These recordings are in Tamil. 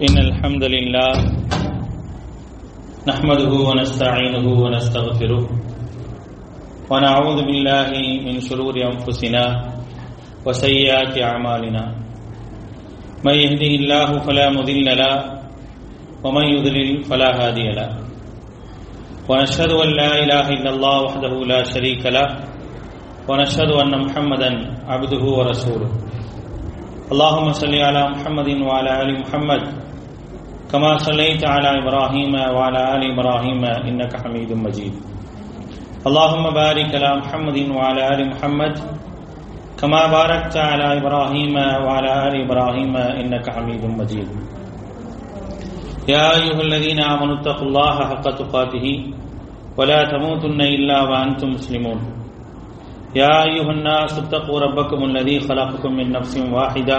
إن الحمد لله نحمده ونستعينه ونستغفره ونعوذ بالله من شرور أنفسنا وسيئات أعمالنا. من يهده الله فلا مضل له ومن يضلل فلا هادي له. ونشهد أن لا إله إلا الله وحده لا شريك له ونشهد أن محمدا عبده ورسوله. اللهم صل على محمد وعلى آل محمد كما صليت على إبراهيم وعلى آل إبراهيم إنك حميد مجيد. اللهم بارك على محمد وعلى آل محمد كما باركت على إبراهيم وعلى آل إبراهيم إنك حميد مجيد. يا أيها الذين آمنوا اتقوا الله حق تقاته ولا تموتن إلا وأنتم مسلمون. يا أيها الناس اتقوا ربكم الذي خلقكم من نفس واحدة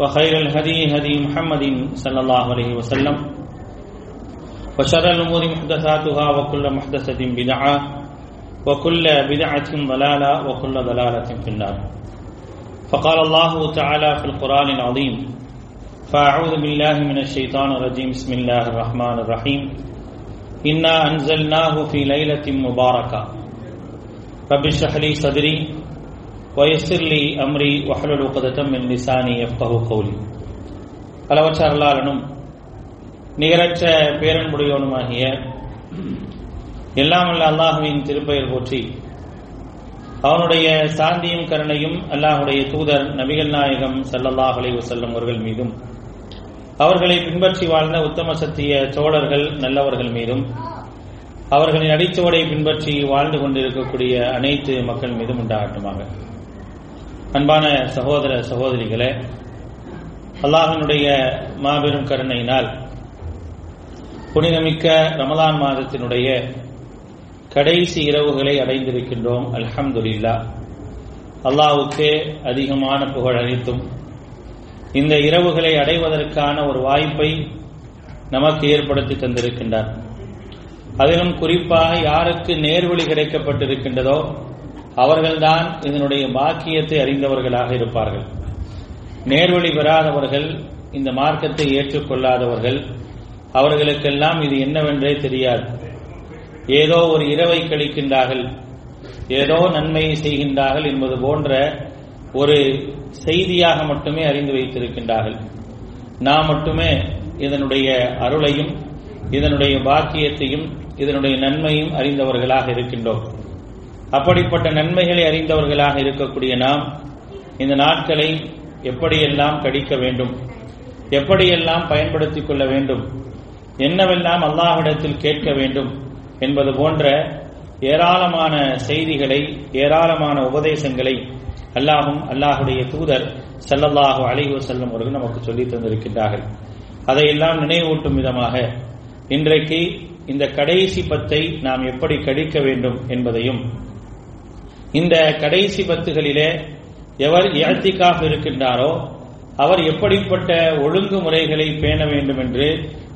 وخير الهدي هدي محمد صلى الله عليه وسلم. وشر الأمور محدثاتها وكل محدثة بدعة وكل بدعة ضلالة وكل ضلالة في النار. فقال الله تعالى في القرآن العظيم فأعوذ بالله من الشيطان الرجيم. بسم الله الرحمن الرحيم. إنا أنزلناه في ليلة مباركة. رب اشرح لي صدري வயசிர் லி அம்ரி வஹலுல் உகதத்தம் என் லிசானி எஃப்கஹு கௌலி அளவற்ற அருளாளனும் நிகரற்ற பேரன்புடையவனுமாகிய எல்லாம் அல்ல அல்லாஹுவின் திருப்பெயர் போற்றி அவனுடைய சாந்தியும் கருணையும் அல்லாஹுடைய தூதர் நபிகள் நாயகம் சல்லல்லாஹ் செல்லும் அவர்கள் மீதும் அவர்களை பின்பற்றி வாழ்ந்த உத்தம சத்திய சோழர்கள் நல்லவர்கள் மீதும் அவர்களின் அடிச்சுவடை பின்பற்றி வாழ்ந்து கொண்டிருக்கக்கூடிய அனைத்து மக்கள் மீதும் உண்டாகட்டுமாக. அன்பான சகோதர சகோதரிகளே அல்லாஹனுடைய மாபெரும் கருணையினால் புனிதமிக்க ரமலான் மாதத்தினுடைய கடைசி இரவுகளை அடைந்திருக்கின்றோம் அல்ஹம்துலில்லா. அல்லாவுக்கு அதிகமான புகழ் அளித்தும் இந்த இரவுகளை அடைவதற்கான ஒரு வாய்ப்பை நமக்கு ஏற்படுத்தி தந்திருக்கின்றார். அதிலும் குறிப்பாக யாருக்கு நேர்வழி கிடைக்கப்பட்டிருக்கின்றதோ அவர்கள்தான் இதனுடைய பாக்கியத்தை அறிந்தவர்களாக இருப்பார்கள். நேர்வழி பெறாதவர்கள் இந்த மார்க்கத்தை ஏற்றுக்கொள்ளாதவர்கள் அவர்களுக்கெல்லாம் இது என்னவென்றே தெரியாது. ஏதோ ஒரு இரவை கழிக்கின்றார்கள் ஏதோ நன்மையை செய்கின்றார்கள் என்பது போன்ற ஒரு செய்தியாக மட்டுமே அறிந்து வைத்திருக்கின்றார்கள். நாம் மட்டுமே இதனுடைய அருளையும் இதனுடைய பாக்கியத்தையும் இதனுடைய நன்மையும் அறிந்தவர்களாக இருக்கின்றோம். அப்படிப்பட்ட நன்மைகளை அறிந்தவர்களாக இருக்கக்கூடிய நாம் இந்த நாட்களை எப்படியெல்லாம் கடிக்க வேண்டும்? எப்படியெல்லாம் பயன்படுத்திக் கொள்ள வேண்டும்? என்னவெல்லாம் அல்லாஹிடத்தில் கேட்க வேண்டும்? என்பது போன்ற ஏராளமான செய்திகளை ஏராளமான உபதேசங்களை அல்லாஹும் அல்லாஹுடைய தூதர் செல்லல்லாஹு அலைஹு செல்லும் அவர்கள் நமக்கு சொல்லி தந்திருக்கின்றார்கள். அதையெல்லாம் நினைவூட்டும் விதமாக இன்றைக்கு இந்த கடைசி பத்தை நாம் எப்படி கடிக்க வேண்டும் என்பதையும் இந்த கடைசி பத்துகளிலே எவர் இழத்திக்காக இருக்கின்றாரோ அவர் எப்படிப்பட்ட ஒழுங்குமுறைகளை பேண வேண்டும் என்று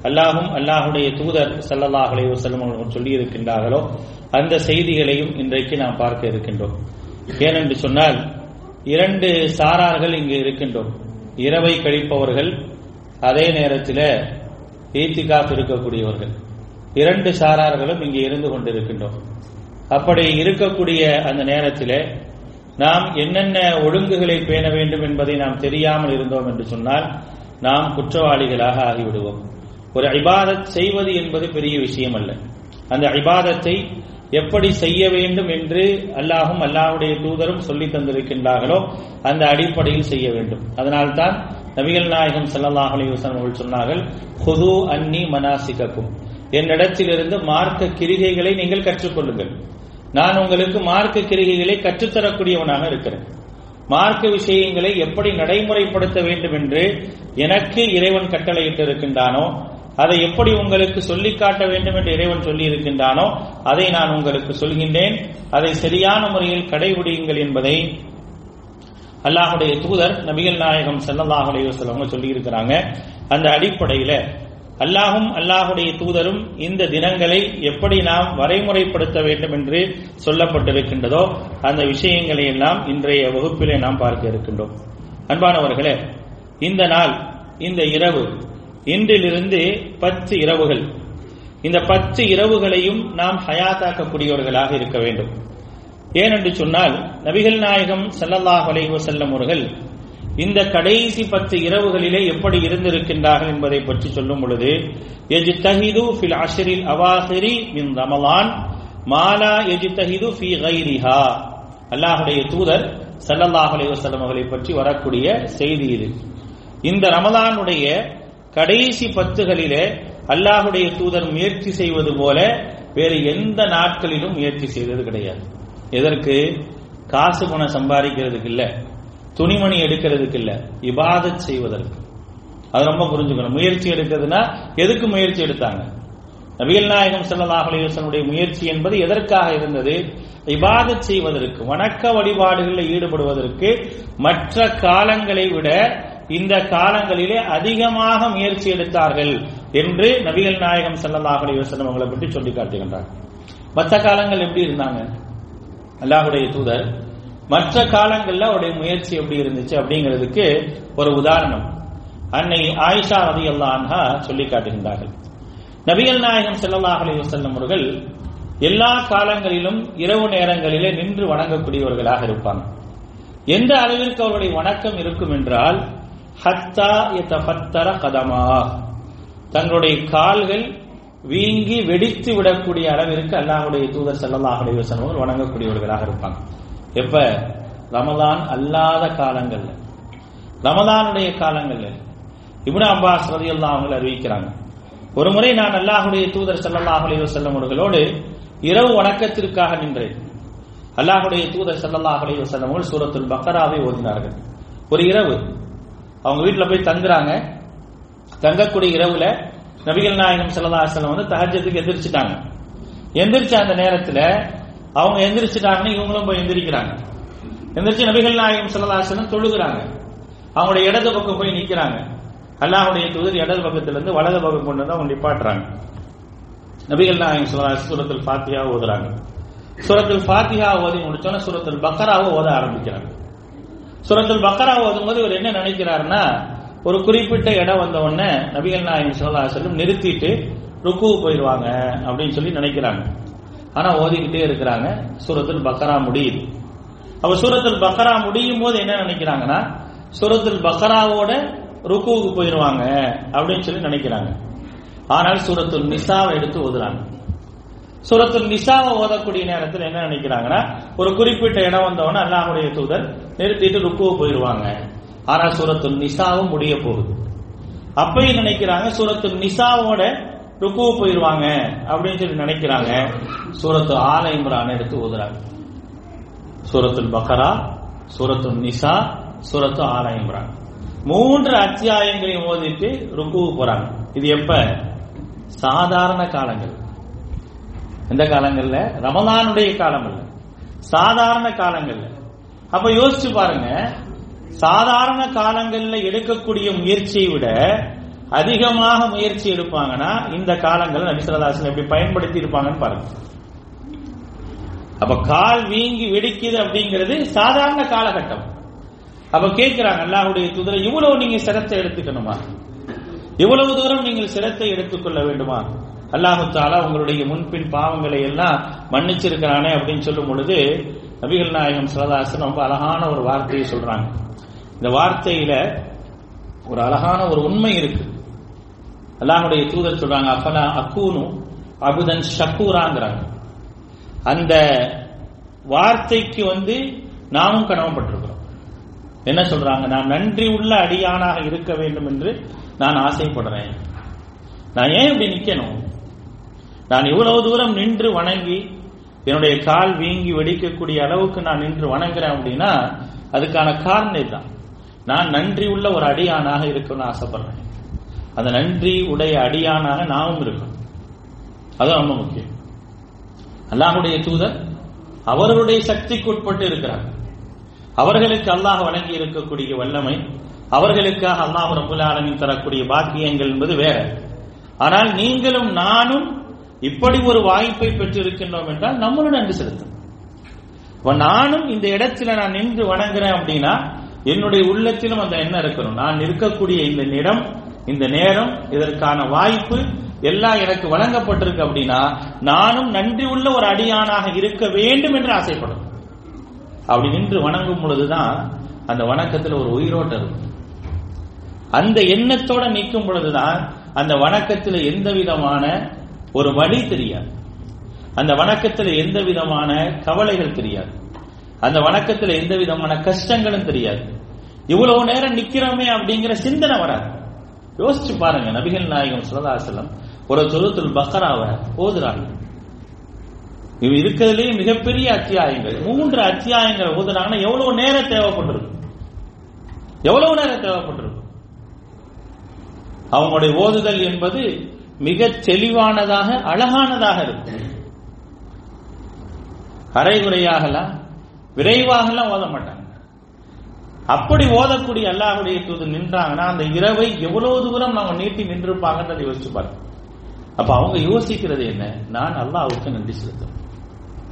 அல்லாஹும் அல்லாஹுடைய தூதர் சல்லல்லாஹ் அலைவசல்லம் அவர்கள் சொல்லியிருக்கின்றார்களோ அந்த செய்திகளையும் இன்றைக்கு நாம் பார்க்க இருக்கின்றோம். ஏனென்று சொன்னால் இரண்டு சாரார்கள் இங்கு இருக்கின்றோம். இரவை கழிப்பவர்கள் அதே நேரத்தில் ஈத்திகாப் இருக்கக்கூடியவர்கள். இரண்டு சாரார்களும் இங்கே இருந்து கொண்டிருக்கின்றோம். அப்படி இருக்கக்கூடிய அந்த நேரத்தில் நாம் என்னென்ன ஒழுங்குகளை பேண வேண்டும் என்பதை நாம் தெரியாமல் இருந்தோம் என்று சொன்னால் நாம் குற்றவாளிகளாக ஆகிவிடுவோம். ஒரு ஐபாதத் செய்வது என்பது பெரிய விஷயம் அல்ல அந்த ஐபாதத்தை எப்படி செய்ய வேண்டும் என்று அல்லாஹும் அல்லாஹுடைய தூதரும் சொல்லி தந்திருக்கின்றார்களோ அந்த அடிப்படையில் செய்ய வேண்டும். அதனால்தான் நபிகள் நாயகம் சல்லாஹ் அலிவசன் அவர்கள் சொன்னார்கள் ஹுது அன்னி மனாசிகக்கும். என்னிடத்திலிருந்து மார்க்க கிரிகைகளை நீங்கள் கற்றுக்கொள்ளுங்கள். நான் உங்களுக்கு மார்க்க கிரிகைகளை கற்றுத்தரக்கூடியவனாக இருக்கிறேன். மார்க்க விஷயங்களை எப்படி நடைமுறைப்படுத்த வேண்டும் என்று எனக்கு இறைவன் கட்டளையிட்டு இருக்கின்றானோ அதை எப்படி உங்களுக்கு சொல்லி காட்ட வேண்டும் என்று இறைவன் சொல்லி இருக்கின்றானோ அதை நான் உங்களுக்கு சொல்கின்றேன். அதை சரியான முறையில் கடைபிடியுங்கள் என்பதை அல்லாஹுடைய தூதர் நபிகள் நாயகம் செல்லல்லாஹுடைய சொல்லி இருக்கிறாங்க அந்த அடிப்படையில அல்லாஹும் அல்லாஹுடைய தூதரும் இந்த தினங்களை எப்படி நாம் வரைமுறைப்படுத்த வேண்டும் என்று சொல்லப்பட்டிருக்கின்றதோ அந்த விஷயங்களை எல்லாம் இன்றைய வகுப்பிலே நாம் பார்க்க இருக்கின்றோம். அன்பானவர்களே இந்த நாள் இந்த இரவு இன்றிலிருந்து பத்து இரவுகள். இந்த பத்து இரவுகளையும் நாம் ஹயாத்தாக்கக்கூடியவர்களாக இருக்க வேண்டும். ஏனென்று சொன்னால் நபிகள் நாயகம் ஸல்லல்லாஹு அலைவசல்லம் அவர்கள் இந்த கடைசி பத்து இரவுகளிலே எப்படி இருந்திருக்கின்றார்கள் என்பதை பற்றி சொல்லும் பொழுது எஜ்தஹிது ஃபில் அஷரில் அவாஹிரி மின் ரமலான் மாலா எஜித்தஹிது ஃபி கைரிஹா. அல்லாஹுடைய தூதர் சல்லல்லாஹ் அலைஹி அவர்களை பற்றி வரக்கூடிய செய்தி இது. இந்த ரமலானுடைய கடைசி பத்துகளிலே அல்லாஹுடைய தூதர் முயற்சி செய்வது போல வேறு எந்த நாட்களிலும் முயற்சி செய்தது கிடையாது. எதற்கு? காசு பணம் சம்பாதிக்கிறதுக்கு இல்லை. துணிமணி எடுக்கிறதுக்கு இல்ல இபாத செய்வதற்கு. அது ரொம்ப புரிஞ்சுக்கணும். முயற்சி எடுக்கிறதுனா எதுக்கு முயற்சி எடுத்தாங்க? நபிகள் நாயகம் ஸல்லல்லாஹு அலைஹி முயற்சி என்பது எதற்காக இருந்தது? இபாதத் செய்வதற்கு வணக்க வழிபாடுகளில் ஈடுபடுவதற்கு மற்ற காலங்களை விட இந்த காலங்களிலே அதிகமாக முயற்சி எடுத்தார்கள் என்று நபிகள் நாயகம் ஸல்லல்லாஹு அலைஹி அவங்களை பற்றி சொல்லி காட்டுகின்றார் மற்ற காலங்கள் எப்படி இருந்தாங்க? அல்லாஹுடைய தூதர் மற்ற காலங்கள்ல அவருடைய முயற்சி எப்படி இருந்துச்சு அப்படிங்கிறதுக்கு ஒரு உதாரணம். அன்னை ஆயிஷா ரதி அல்லான்ஹா சொல்லி காட்டுகின்றார்கள். நபிகள் நாயகம் ஸல்லல்லாஹு அலி வசல்லம் அவர்கள் எல்லா காலங்களிலும் இரவு நேரங்களிலே நின்று வணங்கக்கூடியவர்களாக இருப்பாங்க. எந்த அளவிற்கு அவருடைய வணக்கம் இருக்கும் என்றால் ஹத்தா யதஃபத்தர கதமா. தங்களுடைய கால்கள் வீங்கி வெடித்து விடக்கூடிய அளவிற்கு அல்லாஹுடைய தூதர் ஸல்லல்லாஹு அலி வசல்லம் அவர்கள் வணங்கக்கூடியவர்களாக இருப்பாங்க. எப்ப? ரமதான் அல்லாத காலங்கள்ல. ரமதானுடைய காலங்கள்ல. இப்னு அப்பாஸ் ரலியல்லாஹு அவங்களை அறிவிக்கிறாங்க. ஒரு முறை நான் அல்லாஹுடைய தூதர் ஸல்லல்லாஹு செல்லும் வஸல்லம் அவர்களோடு இரவு வணக்கத்திற்காக நின்றேன். அல்லாஹுடைய தூதர் ஸல்லல்லாஹு செல்லும் வஸல்லம் அவர்கள் சூரத்துல் பக்கராவை ஓதினார்கள். ஒரு இரவு. அவங்க வீட்டில் போய் தங்குறாங்க. தங்கக்கூடிய இரவுல நபிகள் நாயகம் செல்லல்லா செல்லம் வந்து தஹஜ்ஜுக்கு எந்திரிச்சிட்டாங்க. எந்திரிச்ச அந்த நேரத்தில் அவங்க எந்திரிச்சிட்டாங்கன்னு இவங்களும் போய் எந்திரிக்கிறாங்க. எந்திரிச்சு நபிகள் நாயகம் ஸல்லல்லாஹு தொழுகிறாங்க. அவங்களுடைய இடது பக்கம் போய் நிக்கிறாங்க. அல்லாஹுடைய தூதர் இடது பக்கத்துல இருந்து வலது பக்கம் கொண்டு வந்து அவங்க நிப்பாட்டுறாங்க. நபிகள் நாயகம் ஸல்லல்லாஹு சுரத்தில் பாத்தியா ஓதுறாங்க. சுரத்தில் பாத்தியா ஓதி முடிச்சோன்னா சுரத்தில் பக்கராவை ஓத ஆரம்பிக்கிறாங்க. சுரத்தில் பக்கரா ஓதும் போது இவர் என்ன நினைக்கிறாருன்னா ஒரு குறிப்பிட்ட இடம் வந்த உடனே நபிகள் நாயகம் ஸல்லல்லாஹு நிறுத்திட்டு ருக்கு போயிடுவாங்க அப்படின்னு சொல்லி நினைக்கிறாங்க. ஆனா ஓதிக்கிட்டே இருக்கிறாங்க. சுரத்தில் பக்கரா முடியுது. அப்ப சுரத்தில் பக்கரா முடியும் போது என்ன நினைக்கிறாங்கன்னா சுரத்தில் பக்கராவோட ருக்குவுக்கு போயிடுவாங்க அப்படின்னு சொல்லி நினைக்கிறாங்க. ஆனால் சூரத்துல் நிசாவை எடுத்து ஓதுறாங்க. சூரத்துல் நிசாவை ஓதக்கூடிய நேரத்தில் என்ன நினைக்கிறாங்கன்னா ஒரு குறிப்பிட்ட இடம் வந்தவன அல்லாஹுடைய தூதர் நிறுத்திட்டு ருக்குவ போயிடுவாங்க ஆனா சூரத்துல் நிசாவும் முடிய போகுது. அப்பயும் நினைக்கிறாங்க சூரத்துல் நிசாவோட ருக்கு போயிடுவாங்க அப்படின்னு சொல்லி நினைக்கிறாங்க. சூரத்து ஆல இம்ரான் எடுத்து ஓதுறாங்க. சூரத்துல் பக்கரா சூரத்து நிசா சூரத்து ஆல இம்ரான். மூன்று அத்தியாயங்களையும் ஓதிட்டு ருக்கு போறாங்க. இது எப்ப? சாதாரண காலங்கள். எந்த காலங்கள்ல? ரமதானுடைய காலம் அல்ல சாதாரண காலங்கள்ல. அப்ப யோசிச்சு பாருங்க. சாதாரண காலங்கள்ல எடுக்கக்கூடிய முயற்சியை விட அதிகமாக முயற்சி எடுப்பாங்கன்னா இந்த காலங்கள் நபிசரதாசன் எப்படி பயன்படுத்தி இருப்பாங்கன்னு பாருங்க. அப்ப கால் வீங்கி வெடிக்குது அப்படிங்கிறது சாதாரண காலகட்டம். அப்ப கேட்கிறாங்க அல்லாஹுடைய தூதரை இவ்வளவு நீங்க சிரத்தை எடுத்துக்கணுமா? இவ்வளவு தூரம் நீங்கள் சிரத்தை எடுத்துக்கொள்ள வேண்டுமா? அல்லாஹு தாலா உங்களுடைய முன்பின் பாவங்களை எல்லாம் மன்னிச்சிருக்கிறானே அப்படின்னு சொல்லும் பொழுது நபிகள் நாயகம் சிவதாசன் ரொம்ப அழகான ஒரு வார்த்தையை சொல்றாங்க. இந்த வார்த்தையில ஒரு அழகான ஒரு உண்மை இருக்கு. அல்லாஹுடைய தூதர் சொல்றாங்க அப்பலா அக்கூனு அபுதன் ஷக்கூராங்கிறாங்க அந்த வார்த்தைக்கு வந்து நாமும் கடமைப்பட்டிருக்கிறோம் என்ன சொல்றாங்க? நான் நன்றி உள்ள அடியானாக இருக்க வேண்டும் என்று நான் ஆசைப்படுறேன். நான் ஏன் இப்படி நிக்கணும்? நான் இவ்வளவு தூரம் நின்று வணங்கி என்னுடைய கால் வீங்கி வெடிக்கக்கூடிய அளவுக்கு நான் நின்று வணங்குறேன் அப்படின்னா அதுக்கான காரணம் தான் நான் நன்றி உள்ள ஒரு அடியானாக இருக்கணும்னு ஆசைப்படுறேன். அந்த நன்றி உடைய அடியானாக நாமும் இருக்கணும். அதுவும் ரொம்ப முக்கியம். அல்லாஹுடைய தூதர் அவர்களுடைய சக்திக்கு உட்பட்டு இருக்கிறார். அவர்களுக்கு அல்லாஹ் வழங்கி இருக்கக்கூடிய வல்லமை அவர்களுக்காக அல்லாஹ் ரபுல் ஆலமின் தரக்கூடிய பாக்கியங்கள் என்பது வேற. ஆனால் நீங்களும் நானும் இப்படி ஒரு வாய்ப்பை பெற்றிருக்கின்றோம் என்றால் நம்மளும் நன்றி செலுத்தும். இப்ப நானும் இந்த இடத்துல நான் நின்று வணங்குறேன் அப்படின்னா என்னுடைய உள்ளத்திலும் அந்த எண்ணம் இருக்கணும். நான் இருக்கக்கூடிய இந்த இடம் இந்த நேரம் இதற்கான வாய்ப்பு எல்லாம் எனக்கு வழங்கப்பட்டிருக்கு அப்படின்னா நானும் நன்றி உள்ள ஒரு அடியானாக இருக்க வேண்டும் என்று ஆசைப்படும். அப்படி நின்று வணங்கும் பொழுதுதான் அந்த வணக்கத்தில் ஒரு உயிரோட்டம் இருக்கும். அந்த எண்ணத்தோட நிற்கும் பொழுதுதான் அந்த வணக்கத்தில் எந்த விதமான ஒரு வழி தெரியாது. அந்த வணக்கத்தில் எந்த விதமான கவலைகள் தெரியாது. அந்த வணக்கத்தில் எந்த விதமான கஷ்டங்களும் தெரியாது. இவ்வளவு நேரம் நிக்கிறோமே அப்படிங்கிற சிந்தனை வராது. யோசிச்சு பாருங்க நபிகள் நாயகம் சுரதாசலம் ஒரு தொழுத்துல் பக்கராவை ஓதுறாங்க. இவ இருக்கிறதுலேயே மிகப்பெரிய அத்தியாயங்கள் மூன்று அத்தியாயங்கள் ஓதுறாங்கன்னா எவ்வளவு நேரம் தேவைப்பட்டிருக்கும் எவ்வளவு நேரம் தேவைப்பட்டிருக்கும் அவங்களுடைய ஓதுதல் என்பது மிக தெளிவானதாக அழகானதாக இருக்கும். அரைகுறையாகலாம் விரைவாகலாம் ஓத மாட்டாங்க. அப்படி ஓதக்கூடிய அல்லாஹுடைய தூது நின்றாங்கன்னா அந்த இரவை எவ்வளவு தூரம் அவங்க நீட்டி நின்றிருப்பாங்கன்றதை யோசிச்சு பாருங்க அப்ப அவங்க யோசிக்கிறது என்ன? நான் அல்லாஹுக்கு நன்றி செலுத்தணும்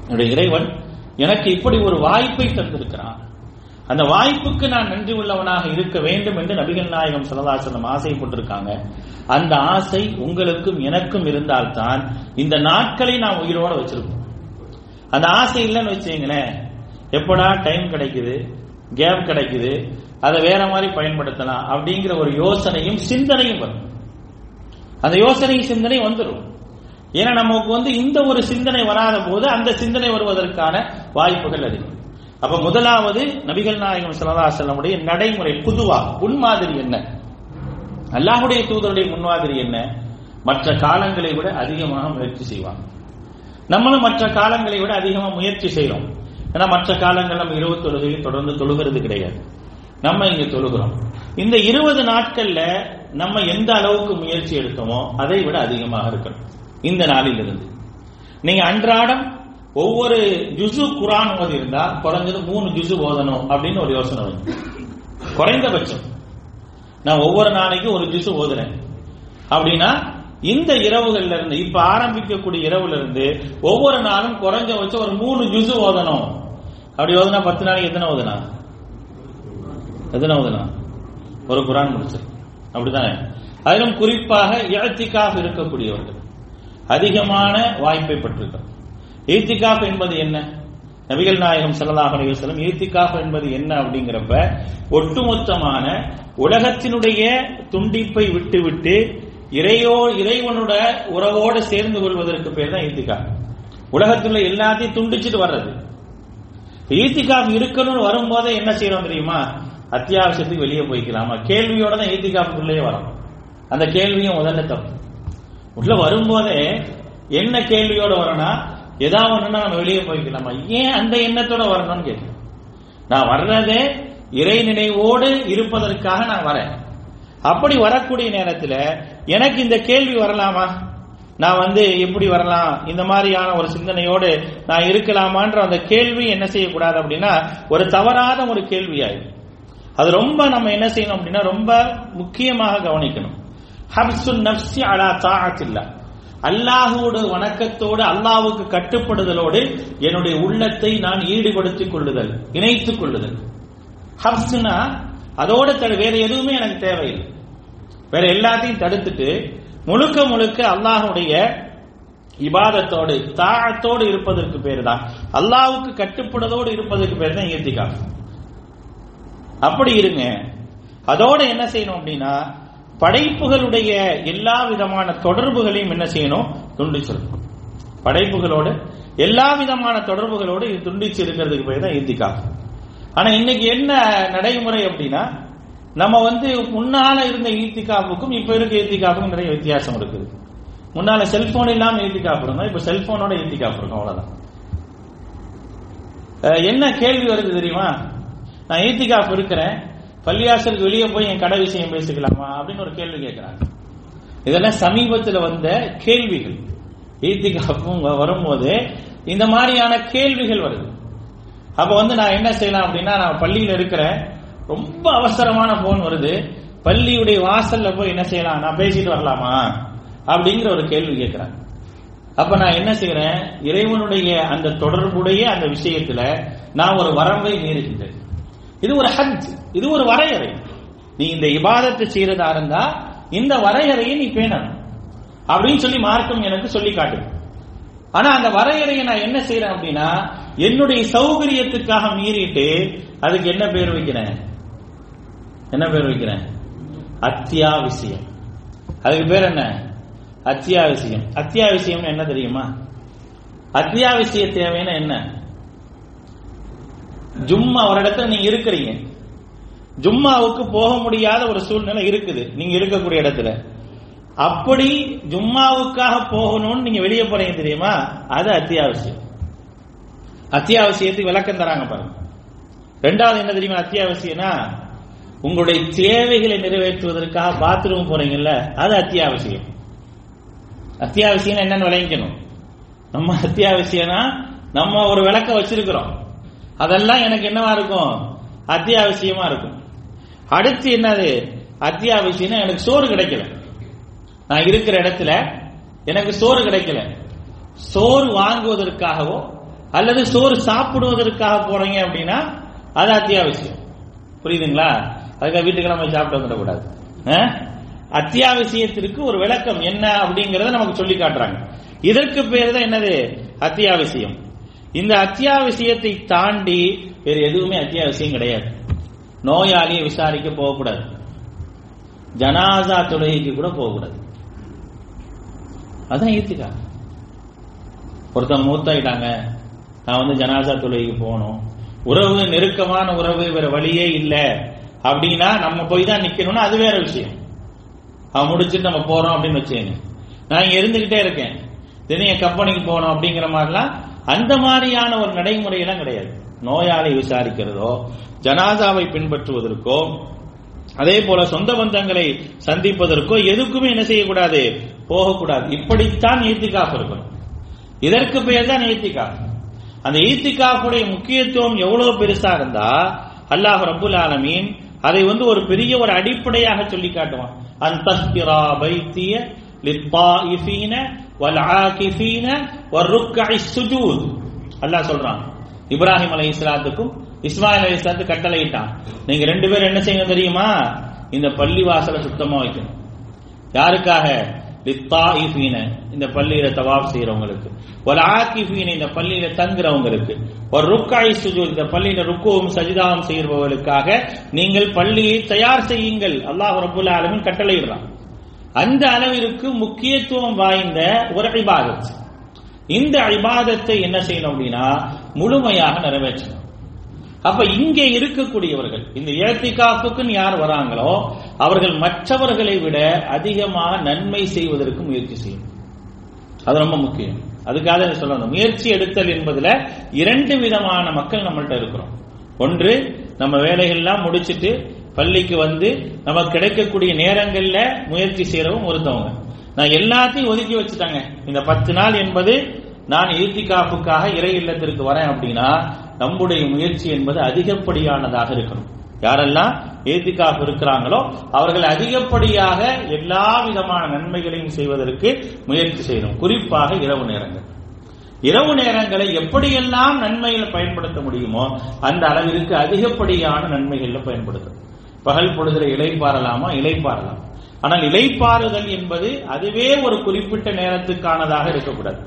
என்னுடைய இறைவன் எனக்கு இப்படி ஒரு வாய்ப்பை தந்திருக்கிறான். அந்த வாய்ப்புக்கு நான் நன்றி உள்ளவனாக இருக்க வேண்டும் என்று நபிகள் நாயகம் சரதாசனம் ஆசைப்பட்டிருக்காங்க அந்த ஆசை உங்களுக்கும் எனக்கும் இருந்தால்தான் இந்த நாட்களை நாம் உயிரோட வச்சிருப்போம். அந்த ஆசை இல்லைன்னு வச்சுங்களேன் எப்படா டைம் கிடைக்குது? கேப் கிடைக்குது அதை வேற மாதிரி பயன்படுத்தலாம் அப்படிங்கிற ஒரு யோசனையும் சிந்தனையும் வரும். அந்த யோசனை சிந்தனை வந்துடும் ஏன்னா நமக்கு வந்து இந்த ஒரு சிந்தனை வராத போது அந்த சிந்தனை வருவதற்கான வாய்ப்புகள் அதிகம். அப்ப முதலாவது நபிகள் நாயகம் சல்லாசல்லமுடைய நடைமுறை புதுவா முன்மாதிரி என்ன? அல்லாஹுடைய தூதருடைய முன்மாதிரி என்ன? மற்ற காலங்களை விட அதிகமாக முயற்சி செய்வாங்க. நம்மளும் மற்ற காலங்களை விட அதிகமாக முயற்சி செய்யறோம் ஏன்னா மற்ற காலங்கள் நம்ம இருபது தொழுகையை தொடர்ந்து தொழுகிறது கிடையாது. நம்ம இங்க தொழுகிறோம். இந்த இருபது நாட்கள்ல நம்ம எந்த அளவுக்கு முயற்சி எடுத்தோமோ அதை விட அதிகமாக இருக்கணும். இந்த நாளிலிருந்து. நீங்க அன்றாடம் ஒவ்வொரு ஜுசு குரான் ஓதி இருந்தா குறைஞ்சது மூணு ஜுசு ஓதணும் அப்படின்னு ஒரு யோசனை வரும். குறைந்தபட்சம். நான் ஒவ்வொரு நாளைக்கும் ஒரு ஜுசு ஓதுறேன். அப்படின்னா இந்த இரவுகள்ல இருந்து இப்ப ஆரம்பிக்கக்கூடிய இரவுல இருந்து ஒவ்வொரு நாளும் குறைஞ்ச வச்சு ஒரு மூணு ஜுசு ஓதணும். அப்படி ஓதுனா பத்து நாளைக்கு எத்தனை ஓதுனா? எத்தனை ஓதுனா? ஒரு குரான் முடிச்சு. அப்படித்தானே? அதிலும் குறிப்பாக இழத்திக்காக இருக்கக்கூடியவர்கள். அதிகமான வாய்ப்பை பெற்றிருக்கிறோம் ஈத்திகாப் என்பது என்ன? நபிகள் நாயகம் ஸல்லல்லாஹு அலைஹி வஸல்லம் என்பது என்ன அப்படிங்கிறப்ப ஒட்டுமொத்தமான உலகத்தினுடைய துண்டிப்பை விட்டுவிட்டு இறையோ இறைவனோட உறவோடு சேர்ந்து கொள்வதற்கு பேர் தான் ஈத்திகாப் உலகத்தில் எல்லாத்தையும் துண்டிச்சிட்டு வர்றது. ஈத்திகாப் இருக்கணும்னு வரும்போதே என்ன செய்யறோம் தெரியுமா? அத்தியாவசியத்துக்கு வெளியே போய்க்கலாமா? கேள்வியோட தான் ஈத்திகாப்புக்குள்ளேயே வரும். அந்த கேள்வியும் முதல்ல தப்பு. உள்ள வரும்போதே என்ன கேள்வியோட வரணும் ஏதாவது ஒண்ணுன்னா நம்ம வெளியே போய்க்கலாமா? ஏன் அந்த எண்ணத்தோட வரணும்னு கேட்கிறேன் நான் வர்றதே இறை நினைவோடு இருப்பதற்காக நான் வரேன். அப்படி வரக்கூடிய நேரத்தில் எனக்கு இந்த கேள்வி வரலாமா? நான் வந்து எப்படி வரலாம்? இந்த மாதிரியான ஒரு சிந்தனையோடு நான் இருக்கலாமான்ற அந்த கேள்வி என்ன செய்யக்கூடாது அப்படின்னா ஒரு தவறாத ஒரு கேள்வியாயிடும் அது ரொம்ப நம்ம என்ன செய்யணும் அப்படின்னா ரொம்ப முக்கியமாக கவனிக்கணும். ஹப்சு நப்சி அலா தாஅத்தில்லா. அல்லாஹோடு வணக்கத்தோடு அல்லாஹுக்கு கட்டுப்படுதலோடு என்னுடைய உள்ளத்தை நான் ஈடுபடுத்திக் கொள்ளுதல் இணைத்துக் கொள்ளுதல். ஹப்ஸ்னா அதோட வேற எதுவுமே எனக்கு தேவையில்லை. வேற எல்லாத்தையும் தடுத்துட்டு முழுக்க முழுக்க அல்லாஹுடைய இபாதத்தோடு தாழத்தோடு இருப்பதற்கு பேர் தான் அல்லாவுக்கு கட்டுப்படுதோடு இருப்பதற்கு பேர் தான் ஈர்த்திகா அப்படி இருங்க. அதோட என்ன செய்யணும் அப்படின்னா படைப்புகளுடைய எல்லா விதமான தொடர்புகளையும் என்ன செய்யணும்? துண்டிச்சிருக்கணும். படைப்புகளோடு எல்லா விதமான தொடர்புகளோடு துண்டிச்சு இருக்கிறதுக்கு பேர் தான் ஈர்த்திகா ஆனா இன்னைக்கு என்ன நடைமுறை அப்படின்னா நம்ம வந்து முன்னால இருந்த ஈத்திகாப்புக்கும் இப்ப இருக்க ஈத்திகாப்புக்கும் நிறைய வித்தியாசம் இருக்குது. முன்னால செல்போன் இல்லாம ஈத்திகாப்பு இருந்தோம் இப்ப செல்போனோட ஈத்திகாப்பு இருக்கும் அவ்வளவுதான். என்ன கேள்வி வருது தெரியுமா? நான் ஈத்திகாப்பு இருக்கிறேன் பள்ளியாசலுக்கு வெளியே போய் என் கடை விஷயம் பேசிக்கலாமா? அப்படின்னு ஒரு கேள்வி கேட்கிறாங்க. இதெல்லாம் சமீபத்தில் வந்த கேள்விகள். ஈத்திகாப்பும் வரும்போது இந்த மாதிரியான கேள்விகள் வருது. அப்ப வந்து நான் என்ன செய்யலாம் அப்படின்னா நான் பள்ளியில் இருக்கிறேன் ரொம்ப அவசரமான போன் வருது. பள்ளியுடைய வாசல்ல போய் என்ன செய்யலாம்? நான் பேசிட்டு வரலாமா? அப்படிங்கிற ஒரு கேள்வி கேட்கிறேன் அப்ப நான் என்ன செய்யறேன் இறைவனுடைய அந்த தொடர்புடைய அந்த விஷயத்துல நான் ஒரு வரம்பை மீறுகின்றேன். இது ஒரு ஹஜ். இது ஒரு வரையறை. நீ இந்த இபாதத்தை செய்யறதா இருந்தா இந்த வரையறையை நீ பேணணும். அப்படின்னு சொல்லி மார்க்கம் எனக்கு சொல்லி காட்டுது. ஆனா அந்த வரையறையை நான் என்ன செய்யறேன் அப்படின்னா என்னுடைய சௌகரியத்துக்காக மீறிட்டு அதுக்கு என்ன பேர் வைக்கிறேன்? என்ன பேர் வைக்கிறேன்? அத்தியாவசியம். அதுக்கு பேர் என்ன? அத்தியாவசியம். அத்தியாவசியம் என்ன தெரியுமா? அத்தியாவசிய தேவைன்னு என்ன? ஜும்மா ஒரு இடத்துல நீங்க இருக்கிறீங்க. ஜும்மாவுக்கு போக முடியாத ஒரு சூழ்நிலை இருக்குது. நீங்க இருக்கக்கூடிய இடத்துல. அப்படி ஜும்மாவுக்காக போகணும்னு நீங்க வெளியே போறீங்க தெரியுமா? அது அத்தியாவசியம். அத்தியாவசியத்துக்கு விளக்கம் தராங்க பாருங்க. ரெண்டாவது என்ன தெரியுமா அத்தியாவசியம்னா உங்களுடைய தேவைகளை நிறைவேற்றுவதற்காக பாத்ரூம் போறீங்கல்ல அது அத்தியாவசியம். அத்தியாவசியம் என்னன்னு விளங்கிக்கணும். நம்ம அத்தியாவசியம்னா நம்ம ஒரு விளக்க வச்சிருக்கிறோம். அதெல்லாம் எனக்கு என்னவா இருக்கும்? அத்தியாவசியமா இருக்கும். அடுத்து என்னது? அத்தியாவசியம்னா எனக்கு சோறு கிடைக்கல. நான் இருக்கிற இடத்துல எனக்கு சோறு கிடைக்கல. சோறு வாங்குவதற்காகவோ அல்லது சோறு சாப்பிடுவதற்காக போறீங்க அப்படின்னா அது அத்தியாவசியம். புரியுதுங்களா? அதுக்காக வீட்டுக்கு நம்ம சாப்பிட்டு வந்துடக்கூடாது அத்தியாவசியத்திற்கு ஒரு விளக்கம் என்ன அப்படிங்கறத நமக்கு சொல்லி காட்டுறாங்க. இதற்கு பேர் தான் என்னது? அத்தியாவசியம். இந்த அத்தியாவசியத்தை தாண்டி வேறு எதுவுமே அத்தியாவசியம் கிடையாது. நோயாளியை விசாரிக்க போகக்கூடாது. ஜனாசா தொழுகைக்கு கூட போகக்கூடாது. அதான் ஈர்த்திக்கா. ஒருத்தன் மூத்தாயிட்டாங்க. நான் வந்து ஜனாசா தொழுகைக்கு போகணும். உறவு நெருக்கமான உறவு வேற வழியே இல்லை. அப்படின்னா நம்ம போய் தான் நிக்கணும்னா அது வேற விஷயம். அவன் முடிச்சுட்டு நம்ம போறோம் அப்படின்னு வச்சுங்க நான் இங்க இருந்துகிட்டே இருக்கேன். தினைய கம்பெனிக்கு போகணும் அப்படிங்கிற மாதிரிலாம் அந்த மாதிரியான ஒரு நடைமுறையெல்லாம் கிடையாது. நோயாளி விசாரிக்கிறதோ ஜனாதாவை பின்பற்றுவதற்கோ அதே போல சொந்த பந்தங்களை சந்திப்பதற்கோ எதுக்குமே என்ன செய்யக்கூடாது? போகக்கூடாது. இப்படித்தான் ஈர்த்திகாப்பு இருக்கணும். இதற்கு பெயர் தான் ஈத்திகாஃப் அந்த ஈர்த்திகாப்புடைய முக்கியத்துவம் எவ்வளவு பெருசா இருந்தா அல்லாஹ் ரபுல் ஆலமீன் அதை வந்து ஒரு பெரிய ஒரு அடிப்படையாக சொல்லி காட்டுவான். அந்தஸ்திரா பைத்திய லித்தாயிஃபீன வல்ஆகிஃபீன வர்ருக்கஇ சுஜூத். அல்லாஹ் சொல்றான். இப்ராஹிம் அலை இஸ்லாத்துக்கும் இஸ்மாயில் அலை இஸ்லாத்து கட்டளையிட்டான். நீங்க ரெண்டு பேரும் என்ன செய்யணும் தெரியுமா? இந்த பள்ளி வாசலை சுத்தமா வைக்கணும். யாருக்காக? இந்த பள்ளியில தவாப் செய்யறவங்களுக்கு ஒரு ஆக்கிஃபீன இந்த பள்ளியில தங்குறவங்களுக்கு. ஒரு ருக்காய் சுஜூர் இந்த பள்ளியில ருக்குவும் சஜிதாவும் செய்யறவர்களுக்காக நீங்கள் பள்ளியை தயார் செய்யுங்கள். அல்லாஹ் ரபுல் ஆலமின் கட்டளையிடுறான். அந்த அளவிற்கு முக்கியத்துவம் வாய்ந்த ஒரு இபாதத். இந்த இபாதத்தை என்ன செய்யணும் அப்படின்னா முழுமையாக நிறைவேற்றணும். அப்ப இங்கே இருக்கக்கூடியவர்கள் இந்த ஏத்திகாப்புக்குன்னு யார் வராங்களோ அவர்கள் மற்றவர்களை விட அதிகமாக நன்மை செய்வதற்கு முயற்சி செய்யும். அது ரொம்ப முக்கியம். அதுக்காக சொல்லணும் முயற்சி எடுத்தல் என்பதுல இரண்டு விதமான மக்கள் நம்மள்கிட்ட இருக்கிறோம். ஒன்று நம்ம வேலைகள்லாம் முடிச்சிட்டு பள்ளிக்கு வந்து நமக்கு கிடைக்கக்கூடிய நேரங்கள்ல முயற்சி செய்யறவும் ஒருத்தவங்க. நான் எல்லாத்தையும் ஒதுக்கி வச்சுட்டாங்க. இந்த பத்து நாள் என்பது நான் ஈத்திகாப்புக்காக இறை இல்லத்திற்கு வரேன் அப்படின்னா நம்முடைய முயற்சி என்பது அதிகப்படியானதாக இருக்கணும். யாரெல்லாம் ஏத்திகாப் இருக்கிறாங்களோ அவர்கள் அதிகப்படியாக எல்லா விதமான நன்மைகளையும் செய்வதற்கு முயற்சி செய்யணும். குறிப்பாக இரவு நேரங்கள். இரவு நேரங்களை எப்படியெல்லாம் நன்மையில் பயன்படுத்த முடியுமோ அந்த அளவிற்கு அதிகப்படியான நன்மைகளில் பயன்படுத்தும் பகல் பொழுதுல இலைப்பாறலாமா இலைப்பாறலாம் ஆனால் இலைப்பாறுதல் என்பது அதுவே ஒரு குறிப்பிட்ட நேரத்துக்கானதாக இருக்கக்கூடாது.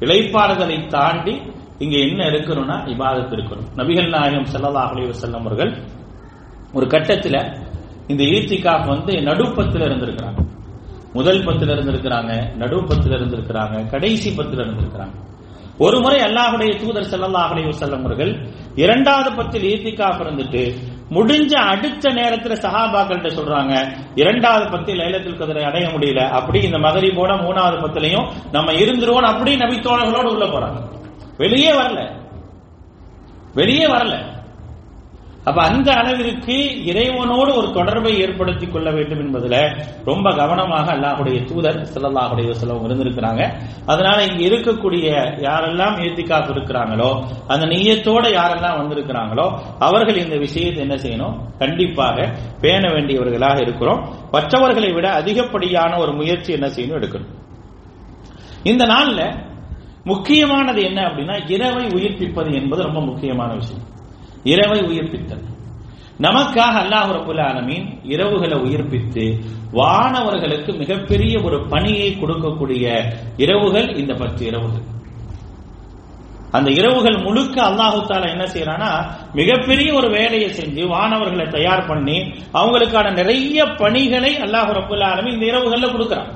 இலைப்பாறுதலை தாண்டி இங்க என்ன இருக்கணும்னா இபாதத்து இருக்கணும். நபிகள் நாயகம் செல்லதாக அலி அவர்கள் ஒரு கட்டத்துல இந்த ஈத்திகாஃப் வந்து நடுப்பத்துல இருந்திருக்கிறாங்க. முதல் பத்துல இருந்திருக்கிறாங்க நடுப்பத்துல இருந்திருக்கிறாங்க கடைசி பத்துல இருந்திருக்கிறாங்க. ஒரு முறை அல்லாஹுடைய தூதர் செல்லல்லாஹுடைய செல்லம் அவர்கள் இரண்டாவது பத்தில் ஈத்திகாஃப் இருந்துட்டு முடிஞ்ச அடுத்த நேரத்துல சஹாபாக்கள்கிட்ட சொல்றாங்க இரண்டாவது பத்தி லைலத்தில் கதிரை அடைய முடியல அப்படி இந்த மகரிபோட மூணாவது பத்திலையும் நம்ம இருந்துருவோம் அப்படி நபித்தோழர்களோடு உள்ள போறாங்க. வெளியே வரல. வெளியே வரல. அப்ப அந்த அளவிற்கு இறைவனோடு ஒரு தொடர்பை ஏற்படுத்திக் கொள்ள வேண்டும் என்பதுல ரொம்ப கவனமாக அல்லாஹுடைய தூதர் ஸல்லல்லாஹு சிலவங்க இருந்திருக்கிறாங்க. அதனால இங்க இருக்கக்கூடிய யாரெல்லாம் ஏத்திக்காப் இருக்கிறாங்களோ அந்த நீயத்தோட யாரெல்லாம் வந்திருக்கிறாங்களோ அவர்கள் இந்த விஷயத்தை என்ன செய்யணும்? கண்டிப்பாக பேண வேண்டியவர்களாக இருக்கிறோம். மற்றவர்களை விட அதிகப்படியான ஒரு முயற்சி என்ன செய்யணும்? எடுக்கணும். இந்த நாள்ல முக்கியமானது என்ன அப்படின்னா இரவை உயிர்ப்பிப்பது என்பது ரொம்ப முக்கியமான விஷயம். இரவை உயிர்ப்பித்தல். நமக்காக அல்லாஹ் ரபுல் ஆலமீன் இரவுகளை உயிர்ப்பித்து வானவர்களுக்கு மிகப்பெரிய ஒரு பணியை கொடுக்கக்கூடிய இரவுகள் இந்த பத்து இரவுகள். அந்த இரவுகள் முழுக்க அல்லாஹு தாலா என்ன செய்யறானா மிகப்பெரிய ஒரு வேலையை செஞ்சு வானவர்களை தயார் பண்ணி அவங்களுக்கான நிறைய பணிகளை அல்லாஹு ரபுல் ஆலமீன் இந்த இரவுகள்ல கொடுக்கறான்.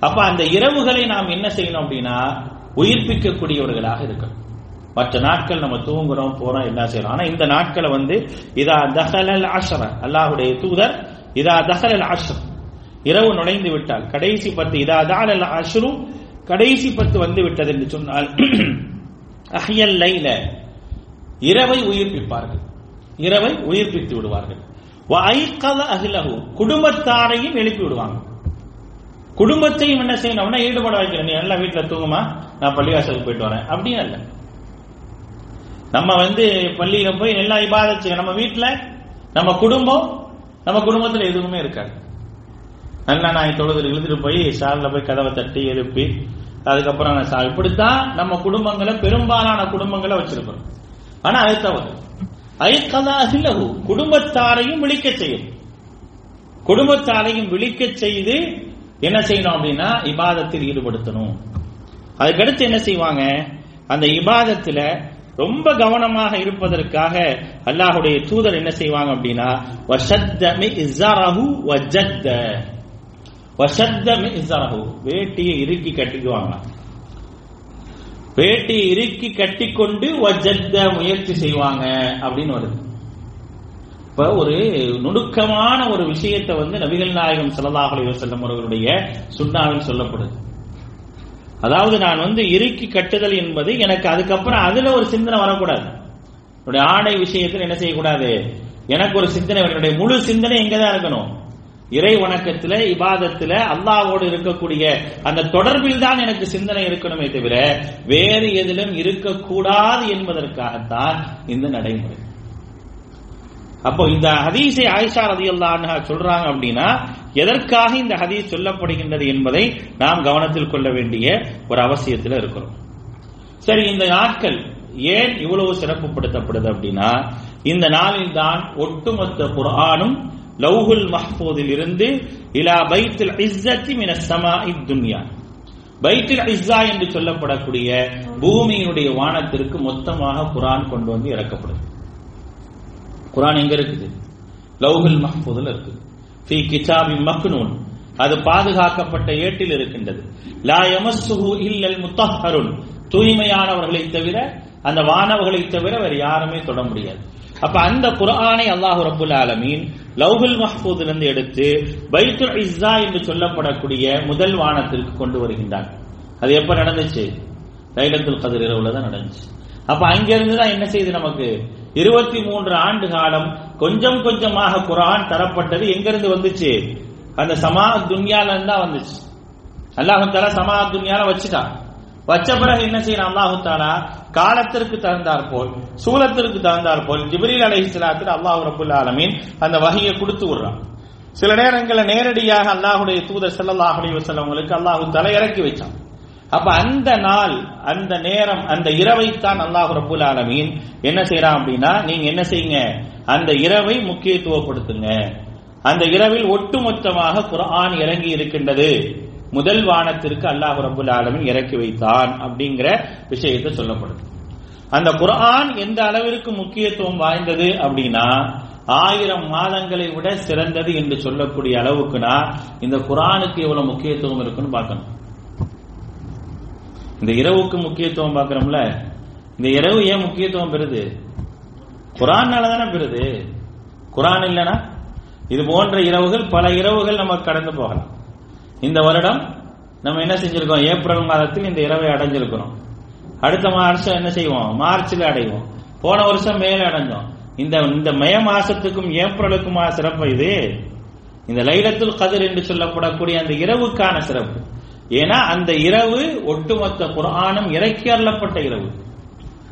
அப்ப அந்த இரவுகளை நாம் என்ன செய்யணும் அப்படின்னா உயிர்ப்பிக்கக்கூடியவர்களாக இருக்கணும். மற்ற நாட்கள் நம்ம தூங்குறோம் போறோம் என்ன செய்யறோம் ஆனா இந்த நாட்களை வந்து இதா தஹலல் அஷர அல்லாஹுடைய தூதர் இதா தஹலல் அஷர் இரவு நுழைந்து விட்டால் கடைசி பத்து இதா தாலல் அஷ்ரு கடைசி பத்து வந்து விட்டது என்று சொன்னால் அஹியல் லைல இரவை உயிர்ப்பிப்பார்கள். இரவை உயிர்ப்பித்து விடுவார்கள். ஐக்கத அகிலகு குடும்பத்தாரையும் எழுப்பி விடுவாங்க. குடும்பத்தையும் என்ன செய்யணும்னா ஈடுபட வைக்கிறேன் நீ நல்லா வீட்டுல தூங்குமா? நான் பள்ளிவாசலுக்கு போயிட்டு வரேன். அப்படியே இல்லை நம்ம வந்து பள்ளியில போய் எல்லா இபாதத்து நம்ம வீட்டுல நம்ம குடும்பம் நம்ம குடும்பத்துல எதுவுமே இருக்காது. நல்லா நான் தொழுது எழுதிட்டு போய் சார்ல போய் கதவை தட்டி எழுப்பி அதுக்கப்புறம் நான் சா இப்படித்தான் நம்ம குடும்பங்களை பெரும்பாலான குடும்பங்களை வச்சிருக்கிறோம். ஆனா அது தவறு. ஐக்கதாசிலகு குடும்பத்தாரையும் விழிக்க செய்யும். குடும்பத்தாரையும் விழிக்க செய்து என்ன செய்யணும் அப்படின்னா இபாதத்தில் ஈடுபடுத்தணும். அதுக்கடுத்து என்ன செய்வாங்க? அந்த இபாதத்துல ரொம்ப கவனமாக இருப்பதற்காக அல்லாஹுடைய தூதர் என்ன செய்வாங்க அப்படின்னா வேட்டியை இறுக்கி கட்டிக்குவாங்க. வேட்டியை இறுக்கி கட்டிக்கொண்டு வஜத்த முயற்சி செய்வாங்க அப்படின்னு வருது. இப்ப ஒரு நுணுக்கமான ஒரு விஷயத்தை வந்து நபிகள் நாயகம் ஸல்லல்லாஹு அலைஹி வஸல்லம் அவர்களுடைய சுன்னாவில் சொல்லப்படுது. அதாவது நான் வந்து இறுக்கி கட்டுதல் என்பது எனக்கு அதுக்கப்புறம் அதுல ஒரு சிந்தனை வரக்கூடாது. என்னுடைய ஆடை விஷயத்தில் என்ன செய்யக்கூடாது? எனக்கு ஒரு சிந்தனை என்னுடைய முழு சிந்தனை எங்கதான் இருக்கணும். இறை வணக்கத்துல இபாதத்துல அல்லாவோடு இருக்கக்கூடிய அந்த தொடர்பில் தான் எனக்கு சிந்தனை இருக்கணுமே தவிர வேறு எதிலும் இருக்கக்கூடாது என்பதற்காகத்தான் இந்த நடைமுறை. அப்போ இந்த ஹதீஸை ஆயிஷா ரதி அல்லாஹ் சொல்றாங்க அப்படின்னா எதற்காக இந்த ஹதீஸ் சொல்லப்படுகின்றது என்பதை நாம் கவனத்தில் கொள்ள வேண்டிய ஒரு அவசியத்தில் இருக்கிறோம். சரி இந்த நாட்கள் ஏன் இவ்வளவு சிறப்புப்படுத்தப்படுது அப்படின்னா இந்த நாளில் தான் ஒட்டுமொத்த குரானும் லவ்ஹுல் மஹ்பூதில் இருந்து இலா பைத்தில் இஸ்ஸத்தி மின சமா துன்யா. பைத்தில் இஸ்ஸா என்று சொல்லப்படக்கூடிய பூமியினுடைய வானத்திற்கு மொத்தமாக குரான் கொண்டு வந்து இறக்கப்படுது. குரான் எங்க இருக்குது? லவ்ஹுல் மஹ்பூதில் இருக்குது. ஃபி கிதாபி மக்னூன். அது பாதுகாக்கப்பட்ட ஏட்டில் இருக்கின்றது. லா யமஸ்ஸுஹு இல்லல் முத்தஹ்ஹருன். தூய்மையானவர்களை தவிர அந்த வானவர்களை தவிர வேறு யாருமே தொட முடியாது. அப்ப அந்த குரானை அல்லாஹு ரபுல் ஆலமீன் லவ்ஹுல் மஹ்பூதிலிருந்து எடுத்து பைத்துல் இஸ்ஸா என்று சொல்லப்படக்கூடிய முதல் வானத்திற்கு கொண்டு வருகின்றான். அது எப்ப நடந்துச்சு? லைலத்துல் கதிர் இரவுல தான் நடந்துச்சு. அப்ப அங்கிருந்து தான் என்ன செய்யுது நமக்கு? இருபத்தி மூன்று ஆண்டு காலம் கொஞ்சம் கொஞ்சமாக குரான் தரப்பட்டது எங்கிருந்து வந்துச்சு? அந்த சமா துன்யால தான் வந்துச்சு. அல்லாஹு தாலா சமா துன்யால வச்சுட்டான். வச்ச பிறகு என்ன செய்யணும் அல்லாஹு தாலா காலத்திற்கு தகுந்தார் போல் சூலத்திற்கு தகுந்தார் போல் ஜிப்ரீல் அலை இஸ்லாத்தில் அல்லாஹு ரபுல் ஆலமீன் அந்த வகையை கொடுத்து விடுறான். சில நேரங்களில் நேரடியாக அல்லாஹுடைய தூதர் செல்லல்லாஹுடைய செல்லவங்களுக்கு அல்லாஹு தலை இறக்கி வச்சான். அப்ப அந்த நாள் அந்த நேரம் அந்த இரவைத்தான் அல்லாஹ் ரபுல் ஆலமீன் என்ன செய்யறான் அப்படின்னா நீங்க என்ன செய்யுங்க? அந்த இரவை முக்கியத்துவப்படுத்துங்க. அந்த இரவில் ஒட்டுமொத்தமாக குரான் இறங்கி இருக்கின்றது. முதல் வானத்திற்கு அல்லாஹ் ரபுல் ஆலமின் இறக்கி வைத்தான் அப்படிங்கிற விஷயத்தை சொல்லப்படுது. அந்த குரான் எந்த அளவிற்கு முக்கியத்துவம் வாய்ந்தது அப்படின்னா ஆயிரம் மாதங்களை விட சிறந்தது என்று சொல்லக்கூடிய அளவுக்குனா இந்த குரானுக்கு எவ்வளவு முக்கியத்துவம் இருக்குன்னு பார்க்கணும். இந்த இரவுக்கு முக்கியத்துவம் பார்க்குறோம்ல இந்த இரவு ஏன் முக்கியத்துவம் பெறுது? குரான்னால தானே பெறுது. குரான் இல்லைனா இது போன்ற இரவுகள் பல இரவுகள் நமக்கு கடந்து போகலாம். இந்த வருடம் நம்ம என்ன செஞ்சிருக்கோம்? ஏப்ரல் மாதத்தில் இந்த இரவை அடைஞ்சிருக்கிறோம். அடுத்த வருஷம் என்ன செய்வோம்? மார்ச்சில் அடைவோம். போன வருஷம் மேல அடைஞ்சோம். இந்த இந்த மே மாசத்துக்கும் ஏப்ரலுக்குமா சிறப்பு இது? இந்த லைலத்துல் கதிர் என்று சொல்லப்படக்கூடிய அந்த இரவுக்கான சிறப்பு. ஏன்னா அந்த இரவு ஒட்டுமொத்த குரானும் இறக்கி அருளப்பட்ட இரவு.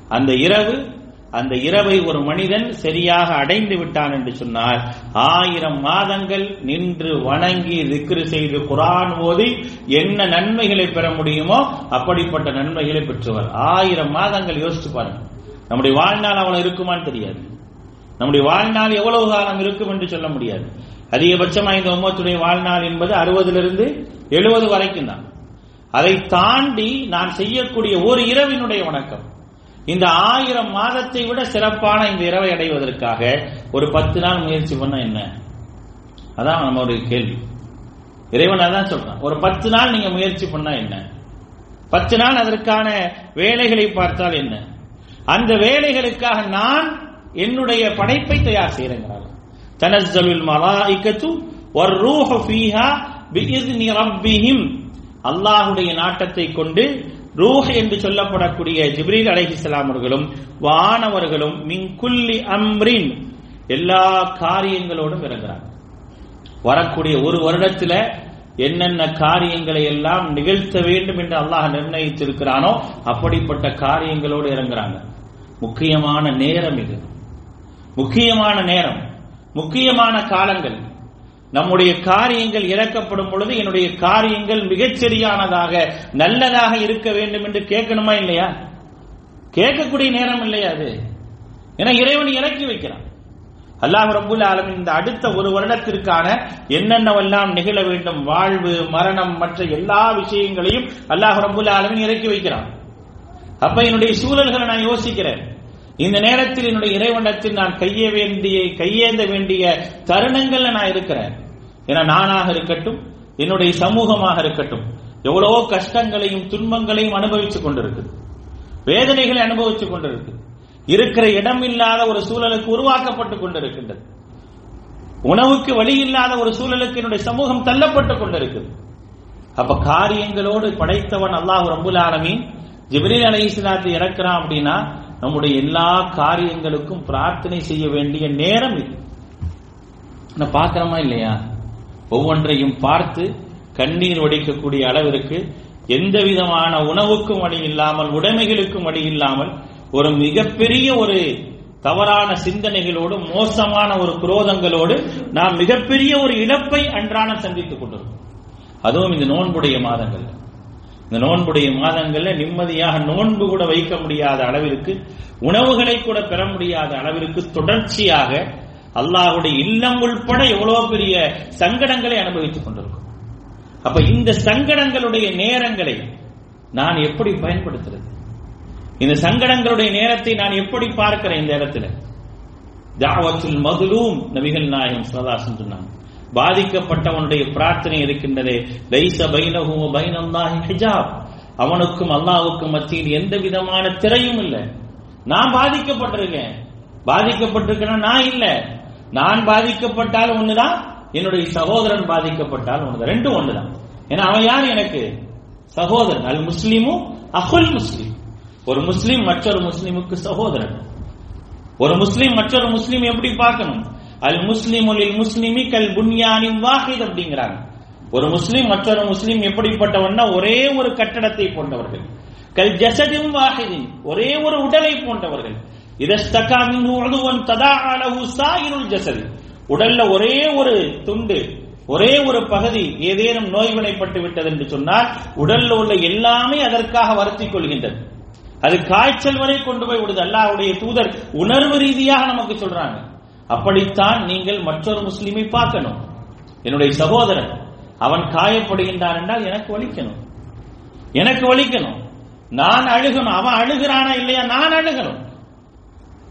அந்த இரவு அந்த இரவை ஒரு மனிதன் சரியாக அடைந்து விட்டான் என்று சொன்னால் ஆயிரம் மாதங்கள் நின்று வணங்கி திக்ரு செய்து குரான் ஓதி என்ன நன்மைகளை பெற முடியுமோ அப்படிப்பட்ட நன்மைகளை பெற்றவர். ஆயிரம் மாதங்கள் யோசிச்சு பாருங்க. நம்முடைய வாழ்நாள் அவ்வளவு இருக்குமான்னு தெரியாது. நம்முடைய வாழ்நாள் எவ்வளவு காலம் இருக்கும் என்று சொல்ல முடியாது. அதிகபட்சமாக இந்த உம்மத்துடைய வாழ்நாள் என்பது அறுபதிலிருந்து எழுபது வரைக்கும் தான். அதை தாண்டி நான் செய்யக்கூடிய ஒரு இரவினுடைய வணக்கம். இந்த ஆயிரம் மாதத்தை விட சிறப்பான இந்த இரவை அடைவதற்காக ஒரு பத்து நாள் முயற்சி பண்ண என்ன? அதான் நம்மளுடைய கேள்வி. இறைவன் அதான் சொல்றான். ஒரு பத்து நாள் நீங்க முயற்சி பண்ணா என்ன? பத்து நாள் அதற்கான வேலைகளை பார்த்தால் என்ன? அந்த வேலைகளுக்காக நான் என்னுடைய படைப்பை தயார் செய்யறேங்கிறாங்க தனஸ்ஸலுல் ஒரு ரூஹ ஃபீஹா பிஇذن ரப்பிஹிம். அல்லாஹ்வுடைய நாட்டத்தை கொண்டு ரூஹ் என்று சொல்லப்படக்கூடிய ஜிப்ரீல் அலைஹிஸ்ஸலாம் அவர்களும் வானவர்களும் மின் குல்லி அம்ரின் எல்லா காரியங்களோடும் இறங்குறாங்க வரக்கூடிய ஒரு வருடத்துல என்னென்ன காரியங்களை எல்லாம் நிகழ்த்த வேண்டும் என்று அல்லாஹ் நிர்ணயித்திருக்கிறானோ அப்படிப்பட்ட காரியங்களோடு இறங்குறாங்க. முக்கியமான நேரம் இது. முக்கியமான நேரம். முக்கியமான காலங்கள். நம்முடைய காரியங்கள் இறக்கப்படும் பொழுது என்னுடைய காரியங்கள் மிகச்சரியானதாக நல்லதாக இருக்க வேண்டும் என்று கேட்கணுமா இல்லையா? கேட்கக்கூடிய நேரம் இல்லையா அது? ஏன்னா இறைவன் இறக்கி வைக்கிறான். அல்லாஹ் ரபுல் ஆலமின் இந்த அடுத்த ஒரு வருடத்திற்கான என்னென்னவெல்லாம் நிகழ வேண்டும் வாழ்வு மரணம் மற்ற எல்லா விஷயங்களையும் அல்லாஹ் ரபுல் ஆலமின் இறக்கி வைக்கிறான். அப்ப என்னுடைய சூழல்களை நான் யோசிக்கிறேன். இந்த நேரத்தில் என்னுடைய இறைவனத்தில் நான் கைய வேண்டிய கையேந்த வேண்டிய தருணங்கள்ல நான் இருக்கிறேன். ஏன்னா நானாக இருக்கட்டும் என்னுடைய சமூகமாக இருக்கட்டும் எவ்வளவோ கஷ்டங்களையும் துன்பங்களையும் அனுபவித்துக் கொண்டிருக்குது. வேதனைகளை அனுபவித்துக் கொண்டிருக்கு. இருக்கிற இடம் இல்லாத ஒரு சூழலுக்கு உருவாக்கப்பட்டுக் கொண்டிருக்கின்றது. உணவுக்கு வழி இல்லாத ஒரு சூழலுக்கு என்னுடைய சமூகம் தள்ளப்பட்டுக் கொண்டிருக்குது. அப்ப காரியங்களோடு படைத்தவன் அல்லாஹ் ரபுல் ஆலமீன் ஜிப்ரீல் அலி இஸ்லாத்தை இறக்கிறான் அப்படின்னா நம்முடைய எல்லா காரியங்களுக்கும் பிரார்த்தனை செய்ய வேண்டிய நேரம் இது. நான் பார்க்கிறோமா இல்லையா? ஒவ்வொன்றையும் பார்த்து கண்ணீர் உடைக்கக்கூடிய அளவிற்கு எந்த விதமான உணவுக்கும் வழி இல்லாமல் உடைமைகளுக்கும் வழி இல்லாமல் ஒரு மிகப்பெரிய ஒரு தவறான சிந்தனைகளோடு மோசமான ஒரு குரோதங்களோடு நாம் மிகப்பெரிய ஒரு இழப்பை அன்றாடம் சந்தித்துக் கொண்டிருக்கோம் அதுவும் இந்த நோன்புடைய மாதங்கள் இந்த நோன்புடைய மாதங்கள்ல நிம்மதியாக நோன்பு கூட வைக்க முடியாத அளவிற்கு உணவுகளை கூட பெற முடியாத அளவிற்கு தொடர்ச்சியாக அல்லாஹுடைய இல்லம் உள்பட எவ்வளவு பெரிய சங்கடங்களை அனுபவித்துக் கொண்டிருக்கும். அப்ப இந்த சங்கடங்களுடைய நேரங்களை நான் எப்படி பயன்படுத்துறது? இந்த சங்கடங்களுடைய நேரத்தை நான் எப்படி பார்க்கிறேன் இந்த இடத்துல? தாவத்தில் மதுலூம் நபிகள் நாயகம் சரதாசன் சொன்னாங்க. பாதிக்கப்பட்டவனுடைய பிரார்த்தனை இருக்கின்றதே லைச பைனஹும் பைனல்லாஹி ஹிஜாப். அவனுக்கும் அல்லாவுக்கும் மத்தியில் எந்த விதமான திரையும் இல்லை. நான் பாதிக்கப்பட்டிருக்கேன். பாதிக்கப்பட்டிருக்கேன்னா நான் இல்லை. நான் பாதிக்கப்பட்டால் ஒண்ணுதான் என்னுடைய சகோதரன் பாதிக்கப்பட்டால் ஒண்ணுதான். ரெண்டும் ஒண்ணுதான். ஏன்னா அவன் யார் எனக்கு? சகோதரன். அல் முஸ்லீமும் அஹுல் முஸ்லீம். ஒரு முஸ்லீம் மற்றொரு முஸ்லீமுக்கு சகோதரன். ஒரு முஸ்லீம் மற்றொரு முஸ்லீம் எப்படி பார்க்கணும்? அல் முஸ்லிம் முஸ்லிமி கல் புன்யானின் வாஹித் அப்படிங்கிறாங்க. ஒரு முஸ்லீம் மற்றொரு முஸ்லீம் எப்படிப்பட்டவன்னா ஒரே ஒரு கட்டடத்தை போன்றவர்கள். கல் ஜசதின் வாஹிதின் ஒரே ஒரு உடலை போன்றவர்கள். இதஸ்தகா மின் உதுவன் ததா அலஹு சாயிருள் ஜசதி. உடல்ல ஒரே ஒரு துண்டு ஒரே ஒரு பகுதி ஏதேனும் நோய்வினைப்பட்டு விட்டது என்று சொன்னால் உடல்ல உள்ள எல்லாமே அதற்காக வருத்திக் கொள்கின்றது. அது காய்ச்சல் வரை கொண்டு போய் விடுது. அல்லாஹுடைய தூதர் உணர்வு ரீதியாக நமக்கு சொல்றாங்க. அப்படித்தான் நீங்கள் மற்றொரு முஸ்லிமை பார்க்கணும். என்னுடைய சகோதரன் அவன் காயப்படுகின்றான் என்றால் எனக்கு வலிக்கணும். எனக்கு வலிக்கணும். நான் அழுகணும். அவன் அழுகிறானா இல்லையா? நான் அழுகணும்.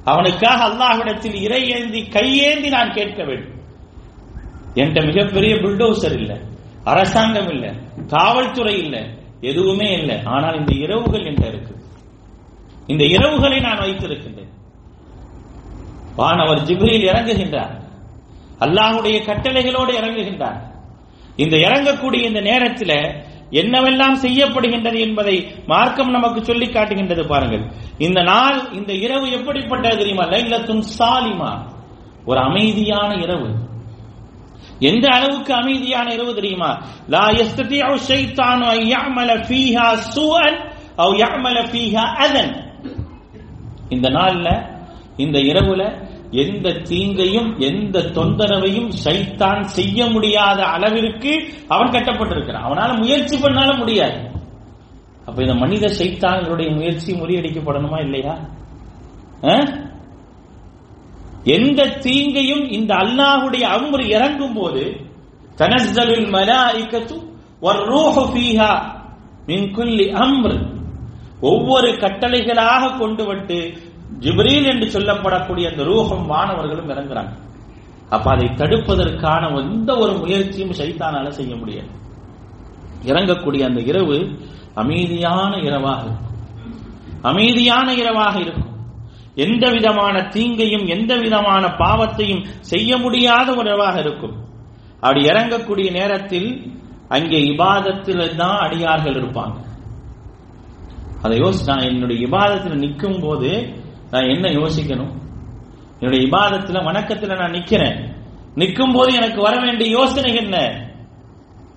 அவனுக்காக அல்லாஹ்விடத்தில் இறை ஏந்தி கையேந்தி நான் கேட்க வேண்டும். என்கிட்ட மிகப்பெரிய புல்டோசர் இல்லை அரசாங்கம் இல்லை காவல்துறை இல்லை எதுவுமே இல்லை. ஆனால் இந்த இரவுகள் என்ற இருக்கு. இந்த இரவுகளை நான் வைத்திருக்கின்றேன். வானவர் ஜிப்ரியில் இறங்குகின்றார். அல்லாஹுடைய கட்டளைகளோடு இறங்குகின்றார். இந்த இறங்கக்கூடிய இந்த நேரத்தில் என்னவெல்லாம் செய்யப்படுகின்றது என்பதை மார்க்கம் நமக்கு சொல்லி காட்டுகின்றது பாருங்கள். இந்த நாள் இந்த இரவு எப்படிப்பட்டது தெரியுமா? லைலத்தும் சாலிமா. ஒரு அமைதியான இரவு. எந்த அளவுக்கு அமைதியான இரவு தெரியுமா? லா யஸ்ததியு ஷைத்தானு ஐ யஅமல ஃபீஹா சுஅன் அவ் யஅமல ஃபீஹா அதன். இந்த நாள்ல இந்த இரவுல எந்த தீங்கையும் எந்த தொந்தரவையும் சைத்தான் செய்ய முடியாத அளவிற்கு அவன் கட்டப்பட்டிருக்கிறான். அவனால முயற்சி பண்ணாலும் முடியாது. அப்ப இந்த மனித சைத்தான்களுடைய முயற்சி முறியடிக்கப்படணுமா இல்லையா? எந்த தீங்கையும் இந்த அல்லாஹுடைய அம்ரு இறங்கும் போது தனஸ்தலில் மலாயிக்கத்து வர்ரூஹு ஃபீஹா மின் குல்லி அம்ர். ஒவ்வொரு கட்டளைகளாக கொண்டு வந்து ஜிப்ரீல் என்று சொல்லப்படக்கூடிய அந்த ரூபம் வானவர்களும் இறங்குறாங்க. அப்ப அதை தடுப்பதற்கான எந்த ஒரு முயற்சியும் சைத்தானால செய்ய முடியாது. இறங்கக்கூடிய அந்த இரவு அமைதியான இரவாக இருக்கும். அமைதியான இரவாக இருக்கும். எந்த விதமான தீங்கையும் எந்த விதமான பாவத்தையும் செய்ய முடியாத ஒரு இரவாக இருக்கும். அப்படி இறங்கக்கூடிய நேரத்தில் அங்கே இபாதத்தில் தான் அடியார்கள் இருப்பாங்க. அதை யோசிச்சு நான் என்னுடைய இபாதத்தில் நிற்கும் போது நான் என்ன யோசிக்கணும்? என்னுடைய இபாதத்துல வணக்கத்துல நான் நிக்கிறேன். நிற்கும் போது எனக்கு வர வேண்டிய யோசனை என்ன?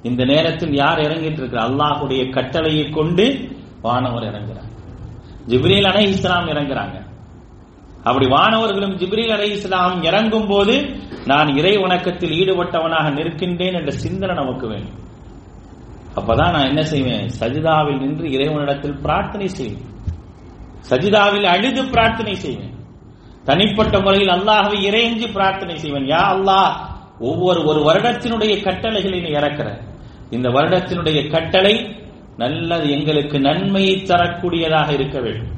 இந்த நேரத்தில் யார் இறங்கிட்டு இருக்கிறார் அல்லாஹுடைய கட்டளையை கொண்டு வானவர் இறங்குறாங்க ஜிப்ரீல் அலை இஸ்லாம் இறங்குறாங்க. அப்படி வானவர்களும் ஜிப்ரீல் அலை இஸ்லாம் இறங்கும் போது நான் இறை வணக்கத்தில் ஈடுபட்டவனாக நிற்கின்றேன் என்ற சிந்தனை நமக்கு வேண்டும். அப்பதான் நான் என்ன செய்வேன்? சஜிதாவில் நின்று இறைவனிடத்தில் பிரார்த்தனை செய்வேன். சஜிதாவில் அழுது பிரார்த்தனை செய்வேன். தனிப்பட்ட முறையில் அல்லாஹ்வை இறைஞ்சி பிரார்த்தனை செய்வேன். யா அல்லாஹ் ஒவ்வொரு ஒரு வருடத்தினுடைய கட்டளைகளை நீ இறக்கிற. இந்த வருடத்தினுடைய கட்டளை நல்லது எங்களுக்கு நன்மையை தரக்கூடியதாக இருக்க வேண்டும்.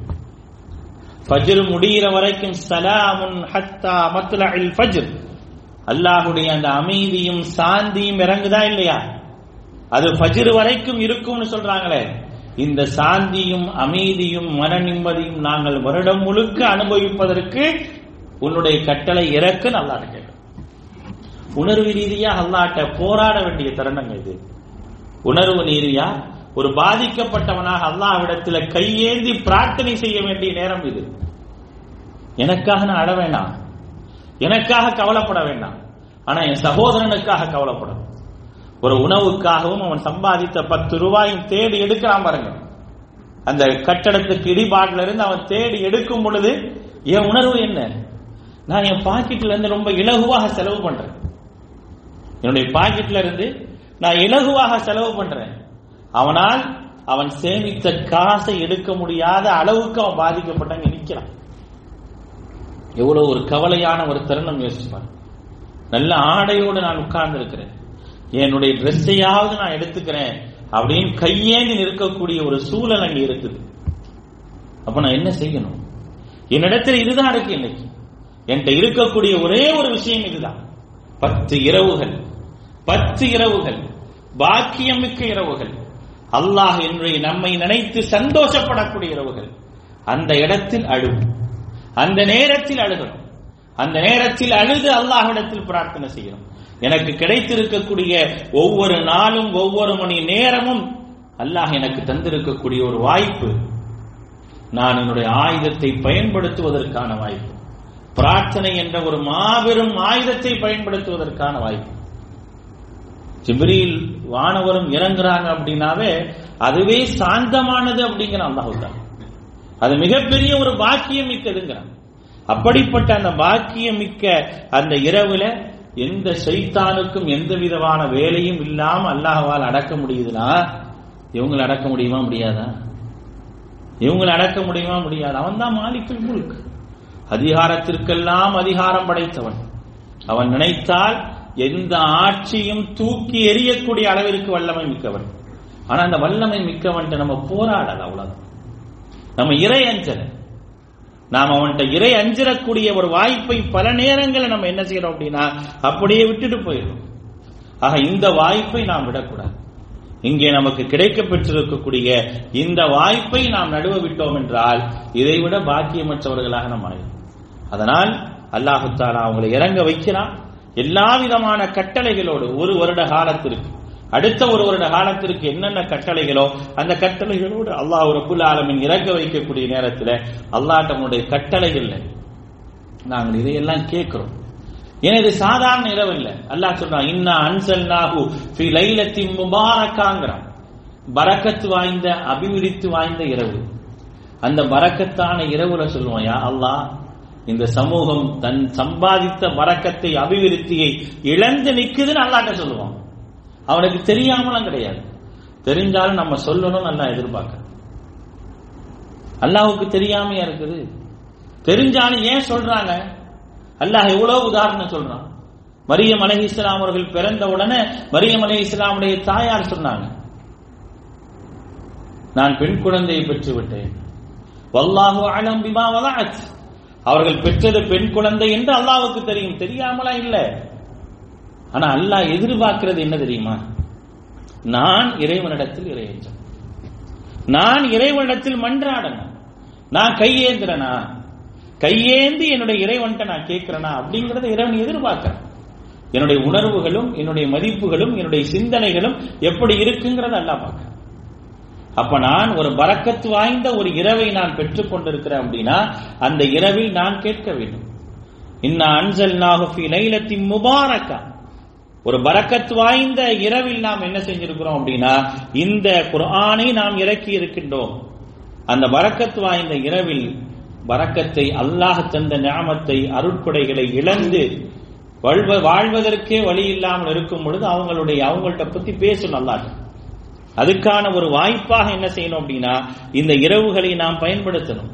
ஃபஜ்ர் முடிகிற வரைக்கும் சலாமுன் ஹத்தா மத்லஇல் ஃபஜ்ர். அல்லாஹ்வுடைய அந்த அமைதியும் சாந்தியும் இறங்குதா இல்லையா? அது ஃபஜ்ர் வரைக்கும் இருக்கும்னு சொல்றாங்களே. இந்த சாந்தியும் அமைதியும் மன நிம்மதியும் நாங்கள் வருடம் முழுக்க அனுபவிப்பதற்கு உன்னுடைய கட்டளை இறக்க நல்லா இருக்கு. உணர்வு ரீதியா அல்லாட்ட போராட வேண்டிய தருணம் இது. உணர்வு ரீதியா ஒரு பாதிக்கப்பட்டவனாக அல்லாஹ்விடத்துல கையேந்தி பிரார்த்தனை செய்ய வேண்டிய நேரம் இது. எனக்காக நான் அட வேண்டாம். எனக்காக கவலைப்பட வேண்டாம். ஆனா என் சகோதரனுக்காக கவலைப்படும் ஒரு உணவுக்காகவும் அவன் சம்பாதித்த பத்து ரூபாயும் தேடி எடுக்கிறான் பாருங்க. அந்த கட்டடத்துக்கு இடிபாட்டில இருந்து அவன் தேடி எடுக்கும் பொழுது என் உணர்வு என்ன? நான் என் பாக்கெட்ல இருந்து ரொம்ப இலகுவாக செலவு பண்றேன். என்னுடைய பாக்கெட்ல இருந்து நான் இலகுவாக செலவு பண்றேன். அவனால் அவன் சேமித்த காசை எடுக்க முடியாத அளவுக்கு அவன் பாதிக்கப்பட்டவங்க நிக்கிறான். எவ்வளவு ஒரு கவலையான ஒரு தருணம் யோசிப்பான் நல்ல ஆடையோடு நான் உட்கார்ந்து இருக்கிறேன் என்னுடைய ட்ரெஸ்ஸையாவது நான் எடுத்துக்கிறேன் அப்படின்னு கையேந்தி நிற்கக்கூடிய ஒரு சூழல் அங்கே இருக்குது. அப்ப நான் என்ன செய்யணும்? என்னிடத்தில் இதுதான் இருக்கு இன்னைக்கு. என்கிட்ட இருக்கக்கூடிய ஒரே ஒரு விஷயம் இதுதான். பத்து இரவுகள். பத்து இரவுகள். பாக்கியமிக்க இரவுகள். அல்லாஹ் என்னுடைய நம்மை நினைத்து சந்தோஷப்படக்கூடிய இரவுகள். அந்த இடத்தில் அழுகும் அந்த நேரத்தில் அழுகணும் அந்த நேரத்தில் அழுது அல்லாஹ் இடத்தில் பிரார்த்தனை செய்யணும் எனக்கு கிடைத்திருக்கக்கூடிய ஒவ்வொரு நாளும் ஒவ்வொரு மணி நேரமும் அல்லாஹ் எனக்கு தந்திருக்கக்கூடிய ஒரு வாய்ப்பு. நான் என்னுடைய ஆயுதத்தை பயன்படுத்துவதற்கான வாய்ப்பு. பிரார்த்தனை என்ற ஒரு மாபெரும் ஆயுதத்தை பயன்படுத்துவதற்கான வாய்ப்பு. ஜிப்ரீல் வானவரும் இறங்குறாங்க அப்படின்னாவே அதுவே சாந்தமானது அப்படிங்கிற அல்லாஹுதான் அது மிகப்பெரிய ஒரு பாக்கியம் மிக்கதுங்கிறான். அப்படிப்பட்ட அந்த பாக்கியம் மிக்க அந்த இரவுல எந்த சைத்தானுக்கும் எந்த விதமான வேலையும் இல்லாம அல்லாஹவால் அடக்க முடியுதுன்னா இவங்களை அடக்க முடியுமா முடியாதா? இவங்களை அடக்க முடியுமா முடியாது. அவன் தான் மாலிக்குல் முல்க். அதிகாரத்திற்கெல்லாம் அதிகாரம் படைத்தவன். அவன் நினைத்தால் எந்த ஆட்சியும் தூக்கி எறியக்கூடிய அளவிற்கு வல்லமை மிக்கவன். ஆனா அந்த வல்லமை மிக்கவன் நம்ம போராடல அவ்வளவு நம்ம இறை அஞ்சல. நாம் அவன்கிட்ட இறை அஞ்சிடக்கூடிய ஒரு வாய்ப்பை பல நேரங்களில் நம்ம என்ன செய்யறோம் அப்படின்னா அப்படியே விட்டுட்டு போயிடும் ஆக இந்த வாய்ப்பை நாம் விடக்கூடாது. இங்கே நமக்கு கிடைக்க பெற்றிருக்கக்கூடிய இந்த வாய்ப்பை நாம் நடுவ விட்டோம் என்றால் இதைவிட பாக்கியமற்றவர்களாக நாம் ஆயிடும் அதனால் அல்லாஹு தாலா அவங்களை இறங்க வைக்கிறான். எல்லா விதமான கட்டளைகளோடு ஒரு வருட காலத்திற்கு அடுத்த ஒரு வருட காலத்திற்கு என்னென்ன கட்டளைகளோ அந்த கட்டளைகளோடு அல்லாஹ் ரபுல் ஆலமின் இறக்க வைக்கக்கூடிய நேரத்தில் அல்லாஹ் தன்னுடைய நாங்கள் இதையெல்லாம் கேட்கிறோம். ஏன்னா இது சாதாரண இரவு இல்லை. அல்லாஹ் சொல்றான் இன்னா அன்சல் நாகு ஃபி லைலத்தி முபாரக்காங்கிறான். பரக்கத்து வாய்ந்த அபிவிருத்தி வாய்ந்த இரவு. அந்த பரக்கத்தான இரவுல சொல்லுவோம் யா அல்லாஹ் இந்த சமூகம் தன் சம்பாதித்த பறக்கத்தை அபிவிருத்தியை இழந்து நிற்குதுன்னு அல்லாட்ட சொல்லுவான் அவனுக்கு தெரியாமலாம் கிடையாது. தெரிஞ்சாலும் நம்ம சொல்லணும் நல்லா எதிர்பார்க்க. அல்லாஹுக்கு தெரியாமையா இருக்குது? தெரிஞ்சாலும் ஏன் சொல்றாங்க? அல்லாஹ் எவ்வளவு உதாரணம் சொல்றான். மரியம் அலஹி இஸ்லாம் அவர்கள் பிறந்த உடனே மரியம் அலஹி இஸ்லாமுடைய தாயார் சொன்னாங்க. நான் பெண் குழந்தையை பெற்று விட்டேன். வல்லாஹு அலம் பிமா அவர்கள் பெற்றது பெண் குழந்தை என்று அல்லாவுக்கு தெரியும். தெரியாமலா இல்லை. ஆனா அல்லாஹ் எதிர்பார்க்கிறது என்ன தெரியுமா? நான் இறைவனிடத்தில் இறையேற்றம் நான் இறைவனிடத்தில் மன்றாடணும். நான் கையேந்திரனா? கையேந்தி என்னுடைய இறைவன்கிட்ட நான் கேட்கிறேனா? அப்படிங்கறத இறைவன் எதிர்பார்க்கிறேன். என்னுடைய உணர்வுகளும் என்னுடைய மதிப்புகளும் என்னுடைய சிந்தனைகளும் எப்படி இருக்குங்கிறத எல்லாம் பார்க்க அப்ப நான் ஒரு பறக்கத்து வாய்ந்த ஒரு இரவை நான் பெற்றுக் கொண்டிருக்கிறேன் அப்படின்னா அந்த இரவில் நான் கேட்க வேண்டும். இன்ன அன்சல் நாகுஃபி லைலத்தின் முபாரக்கா. ஒரு பரக்கத் வாய்ந்த இரவில் நாம் என்ன செஞ்சிருக்கிறோம் அப்படின்னா இந்த குர்ஆனை நாம் இறக்கி இருக்கின்றோம். அந்த பரக்கத் வாய்ந்த இரவில் பரக்கத்தை அல்லாஹ் தந்த ஞாபத்தை அருட்படைகளை இழந்து வாழ்வ வாழ்வதற்கே வழி இல்லாமல் இருக்கும் பொழுது அவங்களுடைய அவங்கள்ட்ட பத்தி பேசணும் அல்லாஹ். அதுக்கான ஒரு வாய்ப்பாக என்ன செய்யணும் அப்படின்னா இந்த இரவுகளை நாம் பயன்படுத்தணும்.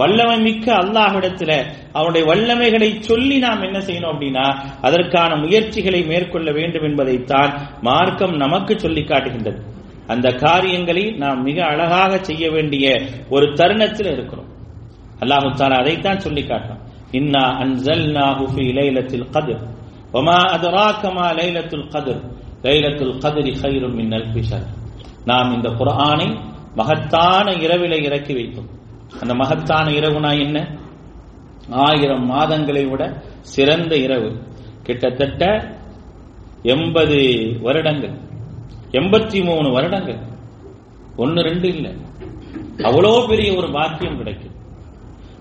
வல்லமை மிக்க அல்லாஹிடத்துல அவனுடைய வல்லமைகளை சொல்லி நாம் என்ன செய்யணும் அப்படின்னா அதற்கான முயற்சிகளை மேற்கொள்ள வேண்டும் என்பதைத்தான் மார்க்கம் நமக்கு சொல்லி காட்டுகின்றது. அந்த காரியங்களை நாம் மிக அழகாக செய்ய வேண்டிய ஒரு தருணத்தில் இருக்கிறோம். அல்லாஹு தாலா அதைத்தான் சொல்லி காட்டணும் இன்னா அன்சல்நாஹு ஃபீ லைலத்தில் கதிர் வமா அத்ராக லைலத்துல் கதிர் லைலத்துல் கதிரி ஹைரும் மின்னல் பிஷர். நாம் இந்த குரானை மகத்தான இரவிலை இறக்கி வைத்தோம் அந்த மகத்தான இரவுனா என்ன? ஆயிரம் மாதங்களை விட சிறந்த இரவு. கிட்டத்தட்ட எண்பது வருடங்கள். எண்பத்தி மூணு வருடங்கள். ஒன்னு ரெண்டு இல்லை. அவ்வளோ பெரிய ஒரு பாக்கியம் கிடைக்கும்.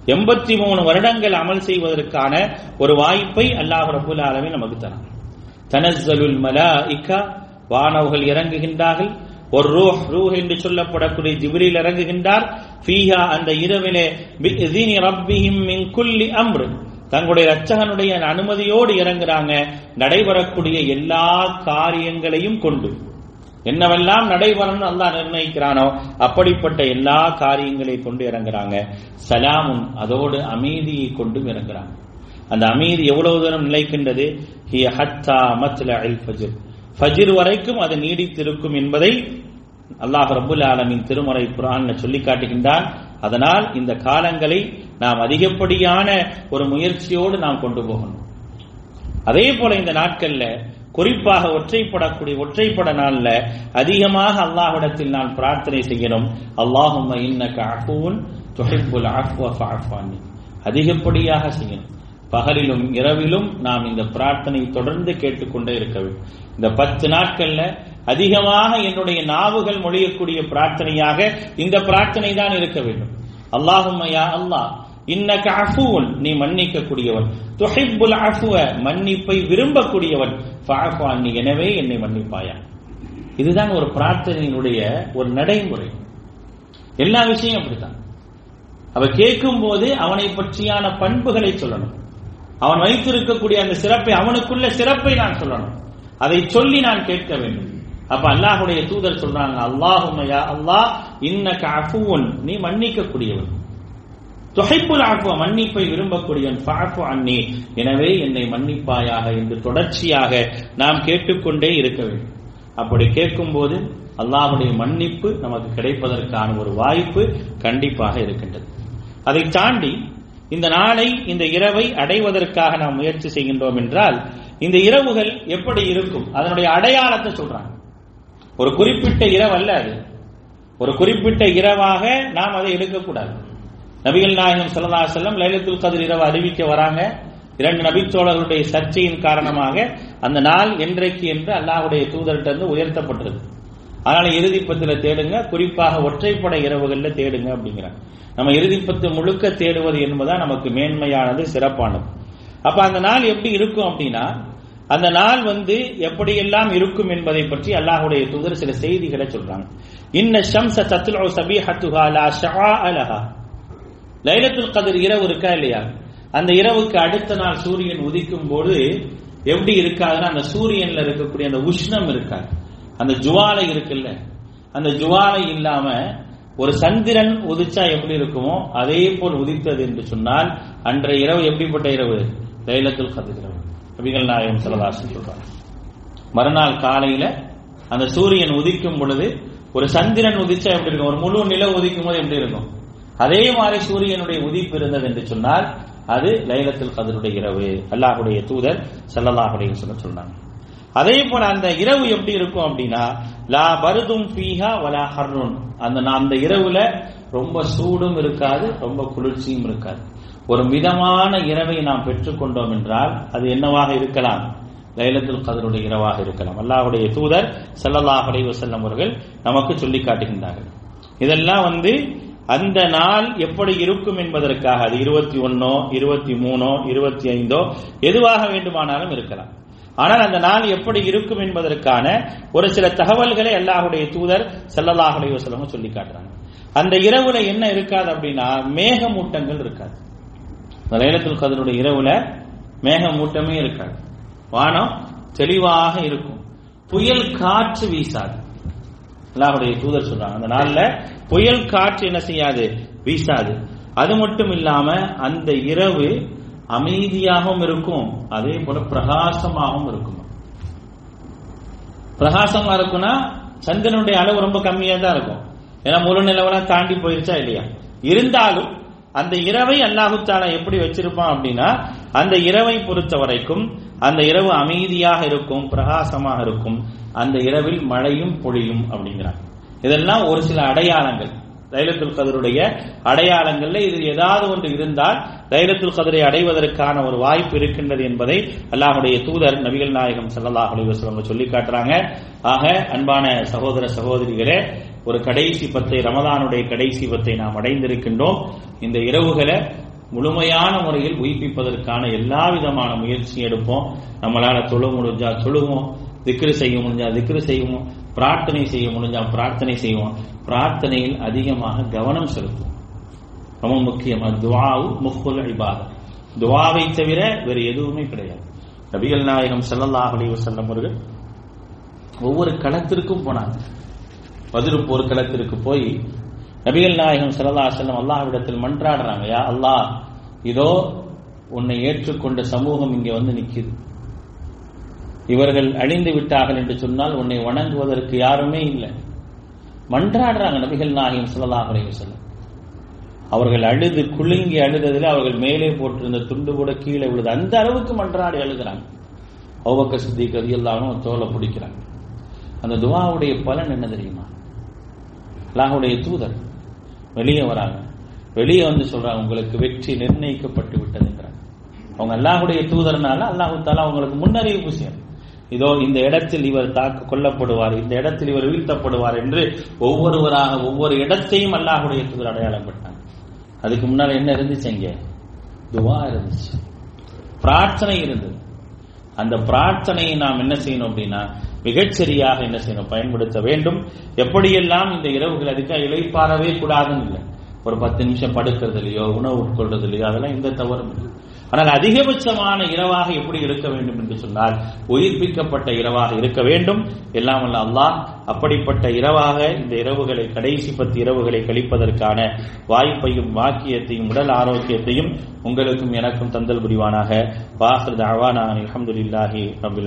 எண்பத்தி மூணு வருடங்கள் அமல் செய்வதற்கான ஒரு வாய்ப்பை அல்லாஹ் ரபுல் ஆலமி நமக்கு தரான். மலா இக்கா வானவர்கள் இறங்குகின்றார்கள். ஒரு ரூஹ் ரூஹ் என்று சொல்லப்படக்கூடிய ஜிபிரில் இறங்குகின்றார். ஃபீஹா அந்த இரவிலே ரப்பிஹிம் மின் குல்லி அம்ரு. தங்களுடைய ரச்சகனுடைய அனுமதியோடு இறங்குறாங்க. நடைபெறக்கூடிய எல்லா காரியங்களையும் கொண்டு. என்னவெல்லாம் நடைபெறணும் அல்லாஹ் நிர்ணயிக்கிறானோ அப்படிப்பட்ட எல்லா காரியங்களை கொண்டு இறங்குறாங்க. சலாமும் அதோடு அமைதியை கொண்டும் இறங்குறாங்க. அந்த அமைதி எவ்வளவு தூரம் நிலைக்கின்றது? ஹிய ஹத்தா மத்லஇல் ஃபஜ்ர். ஃபஜிர் வரைக்கும் அது நீடித்திருக்கும் என்பதை அல்லாஹ் ரபுல் ஆலமின் திருமறை குரான் சொல்லி காட்டுகின்றான். அதனால் இந்த காலங்களை நாம் அதிகப்படியான ஒரு முயற்சியோடு நாம் கொண்டு போகணும். அதே போல இந்த நாட்கள்ல குறிப்பாக ஒற்றைப்படக்கூடிய ஒற்றைப்பட நாள்ல அதிகமாக அல்லாஹ்விடத்தில் நான் பிரார்த்தனை செய்யணும் அல்லாஹும் இன்னக அஃபுன் துஹிப்புல் அஃப்வ அதிகப்படியாக செய்யணும். பகலிலும் இரவிலும் நாம் இந்த பிரார்த்தனை தொடர்ந்து கேட்டுக்கொண்டே இருக்க வேண்டும். இந்த பத்து நாட்கள்ல அதிகமாக என்னுடைய நாவுகள் மொழியக்கூடிய பிரார்த்தனையாக இந்த பிரார்த்தனை தான் இருக்க வேண்டும். அல்லாஹும் யா அல்லாஹ் இன்னக அஃபுவன் நீ மன்னிக்க கூடியவன் துஹிப்புல் அஃபுவ மன்னிப்பை விரும்பக்கூடியவன். நீ எனவே என்னை மன்னிப்பாயா. இதுதான் ஒரு பிரார்த்தனையினுடைய ஒரு நடைமுறை. எல்லா விஷயம் அப்படித்தான். அவ கேட்கும் போது அவனை பற்றியான பண்புகளை சொல்லணும். அவன் வைத்திருக்கக்கூடிய அந்த சிறப்பை அவனுக்குள்ள சிறப்பை நான் சொல்லணும். அதை சொல்லி நான் கேட்க வேண்டும். அப்ப அல்லாஹுடைய தூதர் சொல்றாங்க அல்லாஹுமையா அல்லாஹ் இன்ன அஃபுவன். நீ மன்னிக்க கூடியவன் தொகைப்புல் ஆஃபுவ மன்னிப்பை விரும்பக்கூடியவன். ஃபாஃபு அன்னி. எனவே என்னை மன்னிப்பாயாக என்று தொடர்ச்சியாக நாம் கேட்டுக்கொண்டே இருக்க வேண்டும். அப்படி கேட்கும்போது அல்லாஹுடைய மன்னிப்பு நமக்கு கிடைப்பதற்கான ஒரு வாய்ப்பு கண்டிப்பாக இருக்கின்றது. அதை தாண்டி இந்த நாளை இந்த இரவை அடைவதற்காக நாம் முயற்சி செய்கின்றோம் என்றால் இந்த இரவுகள் எப்படி இருக்கும்? அதனுடைய அடையாளத்தை சொல்றாங்க. ஒரு குறிப்பிட்ட இரவு அல்ல அது. ஒரு குறிப்பிட்ட இரவாக நாம் அதை எடுக்கக்கூடாது. நபிகள் நாயகம் சல்லா செல்லம் லைலத்துல் கதிர் இரவு அறிவிக்க வராங்க. இரண்டு நபிச்சோழர்களுடைய சர்ச்சையின் காரணமாக அந்த நாள் என்றைக்கு என்று அல்லாஹுடைய தூதர்கிட்ட இருந்து உயர்த்தப்பட்டிருக்கு அதனால இறுதிப்பத்தில் தேடுங்க. குறிப்பாக ஒற்றைப்படை இரவுகளில் தேடுங்க அப்படிங்கிறாங்க. நம்ம இறுதிப்பத்து முழுக்க தேடுவது என்பதுதான் நமக்கு மேன்மையானது சிறப்பானது. அப்ப அந்த நாள் எப்படி இருக்கும் அப்படின்னா அந்த நாள் வந்து எப்படியெல்லாம் இருக்கும் என்பதை பற்றி அல்லாஹுடைய தூதர் சில செய்திகளை சொல்றாங்க. இன்ன ஷம்ச தத்லு சபீஹத்துஹா லா ஷஆஅ அலஹா லைலத்துல் கதிர் இரவு இருக்கா இல்லையா? அந்த இரவுக்கு அடுத்த நாள் சூரியன் உதிக்கும் போது எப்படி இருக்காதுன்னா அந்த சூரியன்ல இருக்கக்கூடிய அந்த உஷ்ணம் இருக்காது. அந்த ஜுவாலை இருக்குல்ல அந்த ஜுவாலை இல்லாம ஒரு சந்திரன் உதிச்சா எப்படி இருக்குமோ அதே போல் உதித்தது என்று சொன்னால் அன்றைய இரவு எப்படிப்பட்ட இரவு? தைலத்தில் கதிர் நபிகள் நாயகம் செலவாசன் சொல்றாங்க மறுநாள் காலையில அந்த சூரியன் உதிக்கும் பொழுது ஒரு சந்திரன் உதிச்சா எப்படி இருக்கும்? ஒரு முழு நில உதிக்கும் போது எப்படி இருக்கும்? அதே மாதிரி சூரியனுடைய உதிப்பு இருந்தது என்று சொன்னால் அது லைலத்தில் கதருடைய இரவு. அல்லாஹுடைய தூதர் சல்லல்லாஹுடைய சொல்ல சொன்னாங்க அதே போல அந்த இரவு எப்படி இருக்கும் அப்படின்னா லா பருதும் பீஹா வலா ஹர்ருன். அந்த அந்த இரவுல ரொம்ப சூடும் இருக்காது ரொம்ப குளிர்ச்சியும் இருக்காது. ஒரு மிதமான இரவை நாம் பெற்றுக்கொண்டோம் என்றால் அது என்னவாக இருக்கலாம்? லைலத்துல் கதருடைய இரவாக இருக்கலாம். அல்லாஹுடைய தூதர் சல்லல்லாஹ் அலைஹி செல்லம் அவர்கள் நமக்கு சொல்லி காட்டுகின்றார்கள். இதெல்லாம் வந்து அந்த நாள் எப்படி இருக்கும் என்பதற்காக அது இருபத்தி ஒன்னோ இருபத்தி மூணோ இருபத்தி ஐந்தோ எதுவாக வேண்டுமானாலும் இருக்கலாம். ஆனால் அந்த நாள் எப்படி இருக்கும் என்பதற்கான ஒரு சில தகவல்களை அல்லாஹுடைய தூதர் சல்லல்லாஹ் அலைஹி சொல்லி காட்டுறாங்க. அந்த இரவுல என்ன இருக்காது அப்படின்னா மேகமூட்டங்கள் இருக்காது. லைலத்துல் கதருடைய இரவுல மேகமூட்டமே இருக்காது. வானம் தெளிவாக இருக்கும். புயல் காற்று வீசாது. அல்லாஹுடைய தூதர் சொல்றாங்க. அந்த நாள்ல புயல் காற்று என்ன செய்யாது? வீசாது. அது மட்டும் இல்லாம அந்த இரவு அமைதியாகவும் இருக்கும். அதே போல பிரகாசமாகவும் இருக்கும். பிரகாசமா இருக்கும்னா சந்திரனுடைய அளவு ரொம்ப கம்மியா தான் இருக்கும். ஏன்னா முழு நிலவெல்லாம் தாண்டி போயிருச்சா இல்லையா? இருந்தாலும் அந்த இரவை அல்லாஹு எப்படி வச்சிருப்பான் அப்படின்னா அந்த இரவை பொறுத்த வரைக்கும் அந்த இரவு அமைதியாக இருக்கும் பிரகாசமாக இருக்கும். அந்த இரவில் மழையும் பொழியும் அப்படிங்கிறாங்க இதெல்லாம் ஒரு சில அடையாளங்கள். லைலத்துல் கதருடைய அடையாளங்கள்ல இது ஏதாவது ஒன்று இருந்தால் லைலத்துல் கதரை அடைவதற்கான ஒரு வாய்ப்பு இருக்கின்றது என்பதை அல்லாஹுடைய தூதர் நபிகள் நாயகம் சல்லாஹ் அலிவசவங்க சொல்லி காட்டுறாங்க. ஆக அன்பான சகோதர சகோதரிகளே ஒரு கடைசி பத்தை ரமதானுடைய கடைசி பத்தை நாம் அடைந்திருக்கின்றோம். இந்த இரவுகளை முழுமையான முறையில் உயிர்ப்பிப்பதற்கான எல்லா விதமான முயற்சியும் எடுப்போம். நம்மளால தொழு முடிஞ்சா தொழுவோம் திக்ரு செய்ய முடிஞ்சா திக்ரு செய்வோம் பிரார்த்தனை செய்ய முடிஞ்சா பிரார்த்தனை செய்வோம். பிரார்த்தனையில் அதிகமாக கவனம் செலுத்துவோம். ரொம்ப முக்கியமா துவாவு முஹுல் இபாத. துவாவை தவிர வேறு எதுவுமே கிடையாது. நபிகள் நாயகம் ஸல்லல்லாஹு அலைஹி செல்லும் அவர்கள் ஒவ்வொரு களத்திற்கும் போனாங்க. பதிரு போர்க்களத்திற்கு போய் நபிகள் நாயகம் செல்லல்லா செல்லம் அல்லாஹ்விடத்தில் மன்றாடுறாங்க யா அல்லாஹ் இதோ உன்னை ஏற்றுக்கொண்ட சமூகம் இங்கே வந்து நிற்கிது. இவர்கள் அழிந்து விட்டார்கள் என்று சொன்னால் உன்னை வணங்குவதற்கு யாருமே இல்லை. மன்றாடுறாங்க நபிகள் நாயகம் சொல்லலாம் அலைஹி அவர்கள் அழுது குலுங்கி அழுததில் அவர்கள் மேலே போட்டிருந்த துண்டு கூட கீழே விழுது. அந்த அளவுக்கு மன்றாடி அழுகிறாங்க. அவ்வக்க சித்திக் ரதியல்லாஹு தோலை பிடிக்கிறாங்க. அந்த துவாவுடைய பலன் என்ன தெரியுமா? அல்லாஹுடைய தூதர் வெளியே வராங்க. வெளியே வந்து சொல்றாங்க உங்களுக்கு வெற்றி நிர்ணயிக்கப்பட்டு விட்டதுங்கிறாங்க அவங்க அல்லாஹுடைய தூதர்னால அல்லாஹு தாலா அவங்களுக்கு முன்னறிவிப்பு செய்யணும் இதோ இந்த இடத்தில் இவர் தாக்கு கொல்லப்படுவார் இந்த இடத்தில் இவர் வீழ்த்தப்படுவார் என்று ஒவ்வொருவராக ஒவ்வொரு இடத்தையும் அல்லாஹுடைய தூதர் அடையாளம் பட்டாங்க அதுக்கு முன்னால் என்ன இருந்துச்சு இங்க? துவா இருந்துச்சு. பிரார்த்தனை இருந்தது. அந்த பிரார்த்தனையை நாம் என்ன செய்யணும் அப்படின்னா மிகச்சரியாக என்ன செய்யணும்? பயன்படுத்த வேண்டும். எப்படியெல்லாம் இந்த இரவுகள் அதுக்காக இழைப்பாரவே கூடாதுன்னு இல்லை. ஒரு பத்து நிமிஷம் படுக்கிறதுலையோ உணவு உட்கொள்றதுலையோ அதெல்லாம் எந்த தவறும் இல்லை. ஆனால் அதிகபட்சமான இரவாக எப்படி இருக்க வேண்டும் என்று சொன்னால் உயிர்ப்பிக்கப்பட்ட இரவாக இருக்க வேண்டும். எல்லாம் வல்ல அல்லாஹ் அப்படிப்பட்ட இரவாக இந்த இரவுகளை கடைசி பத்து இரவுகளை கழிப்பதற்கான வாய்ப்பையும் வாக்கியத்தையும் உடல் ஆரோக்கியத்தையும் உங்களுக்கும் எனக்கும் தந்தல் புரிவானாக. வாசல் அவானா அலமதுல்லாஹி ரபுல்லா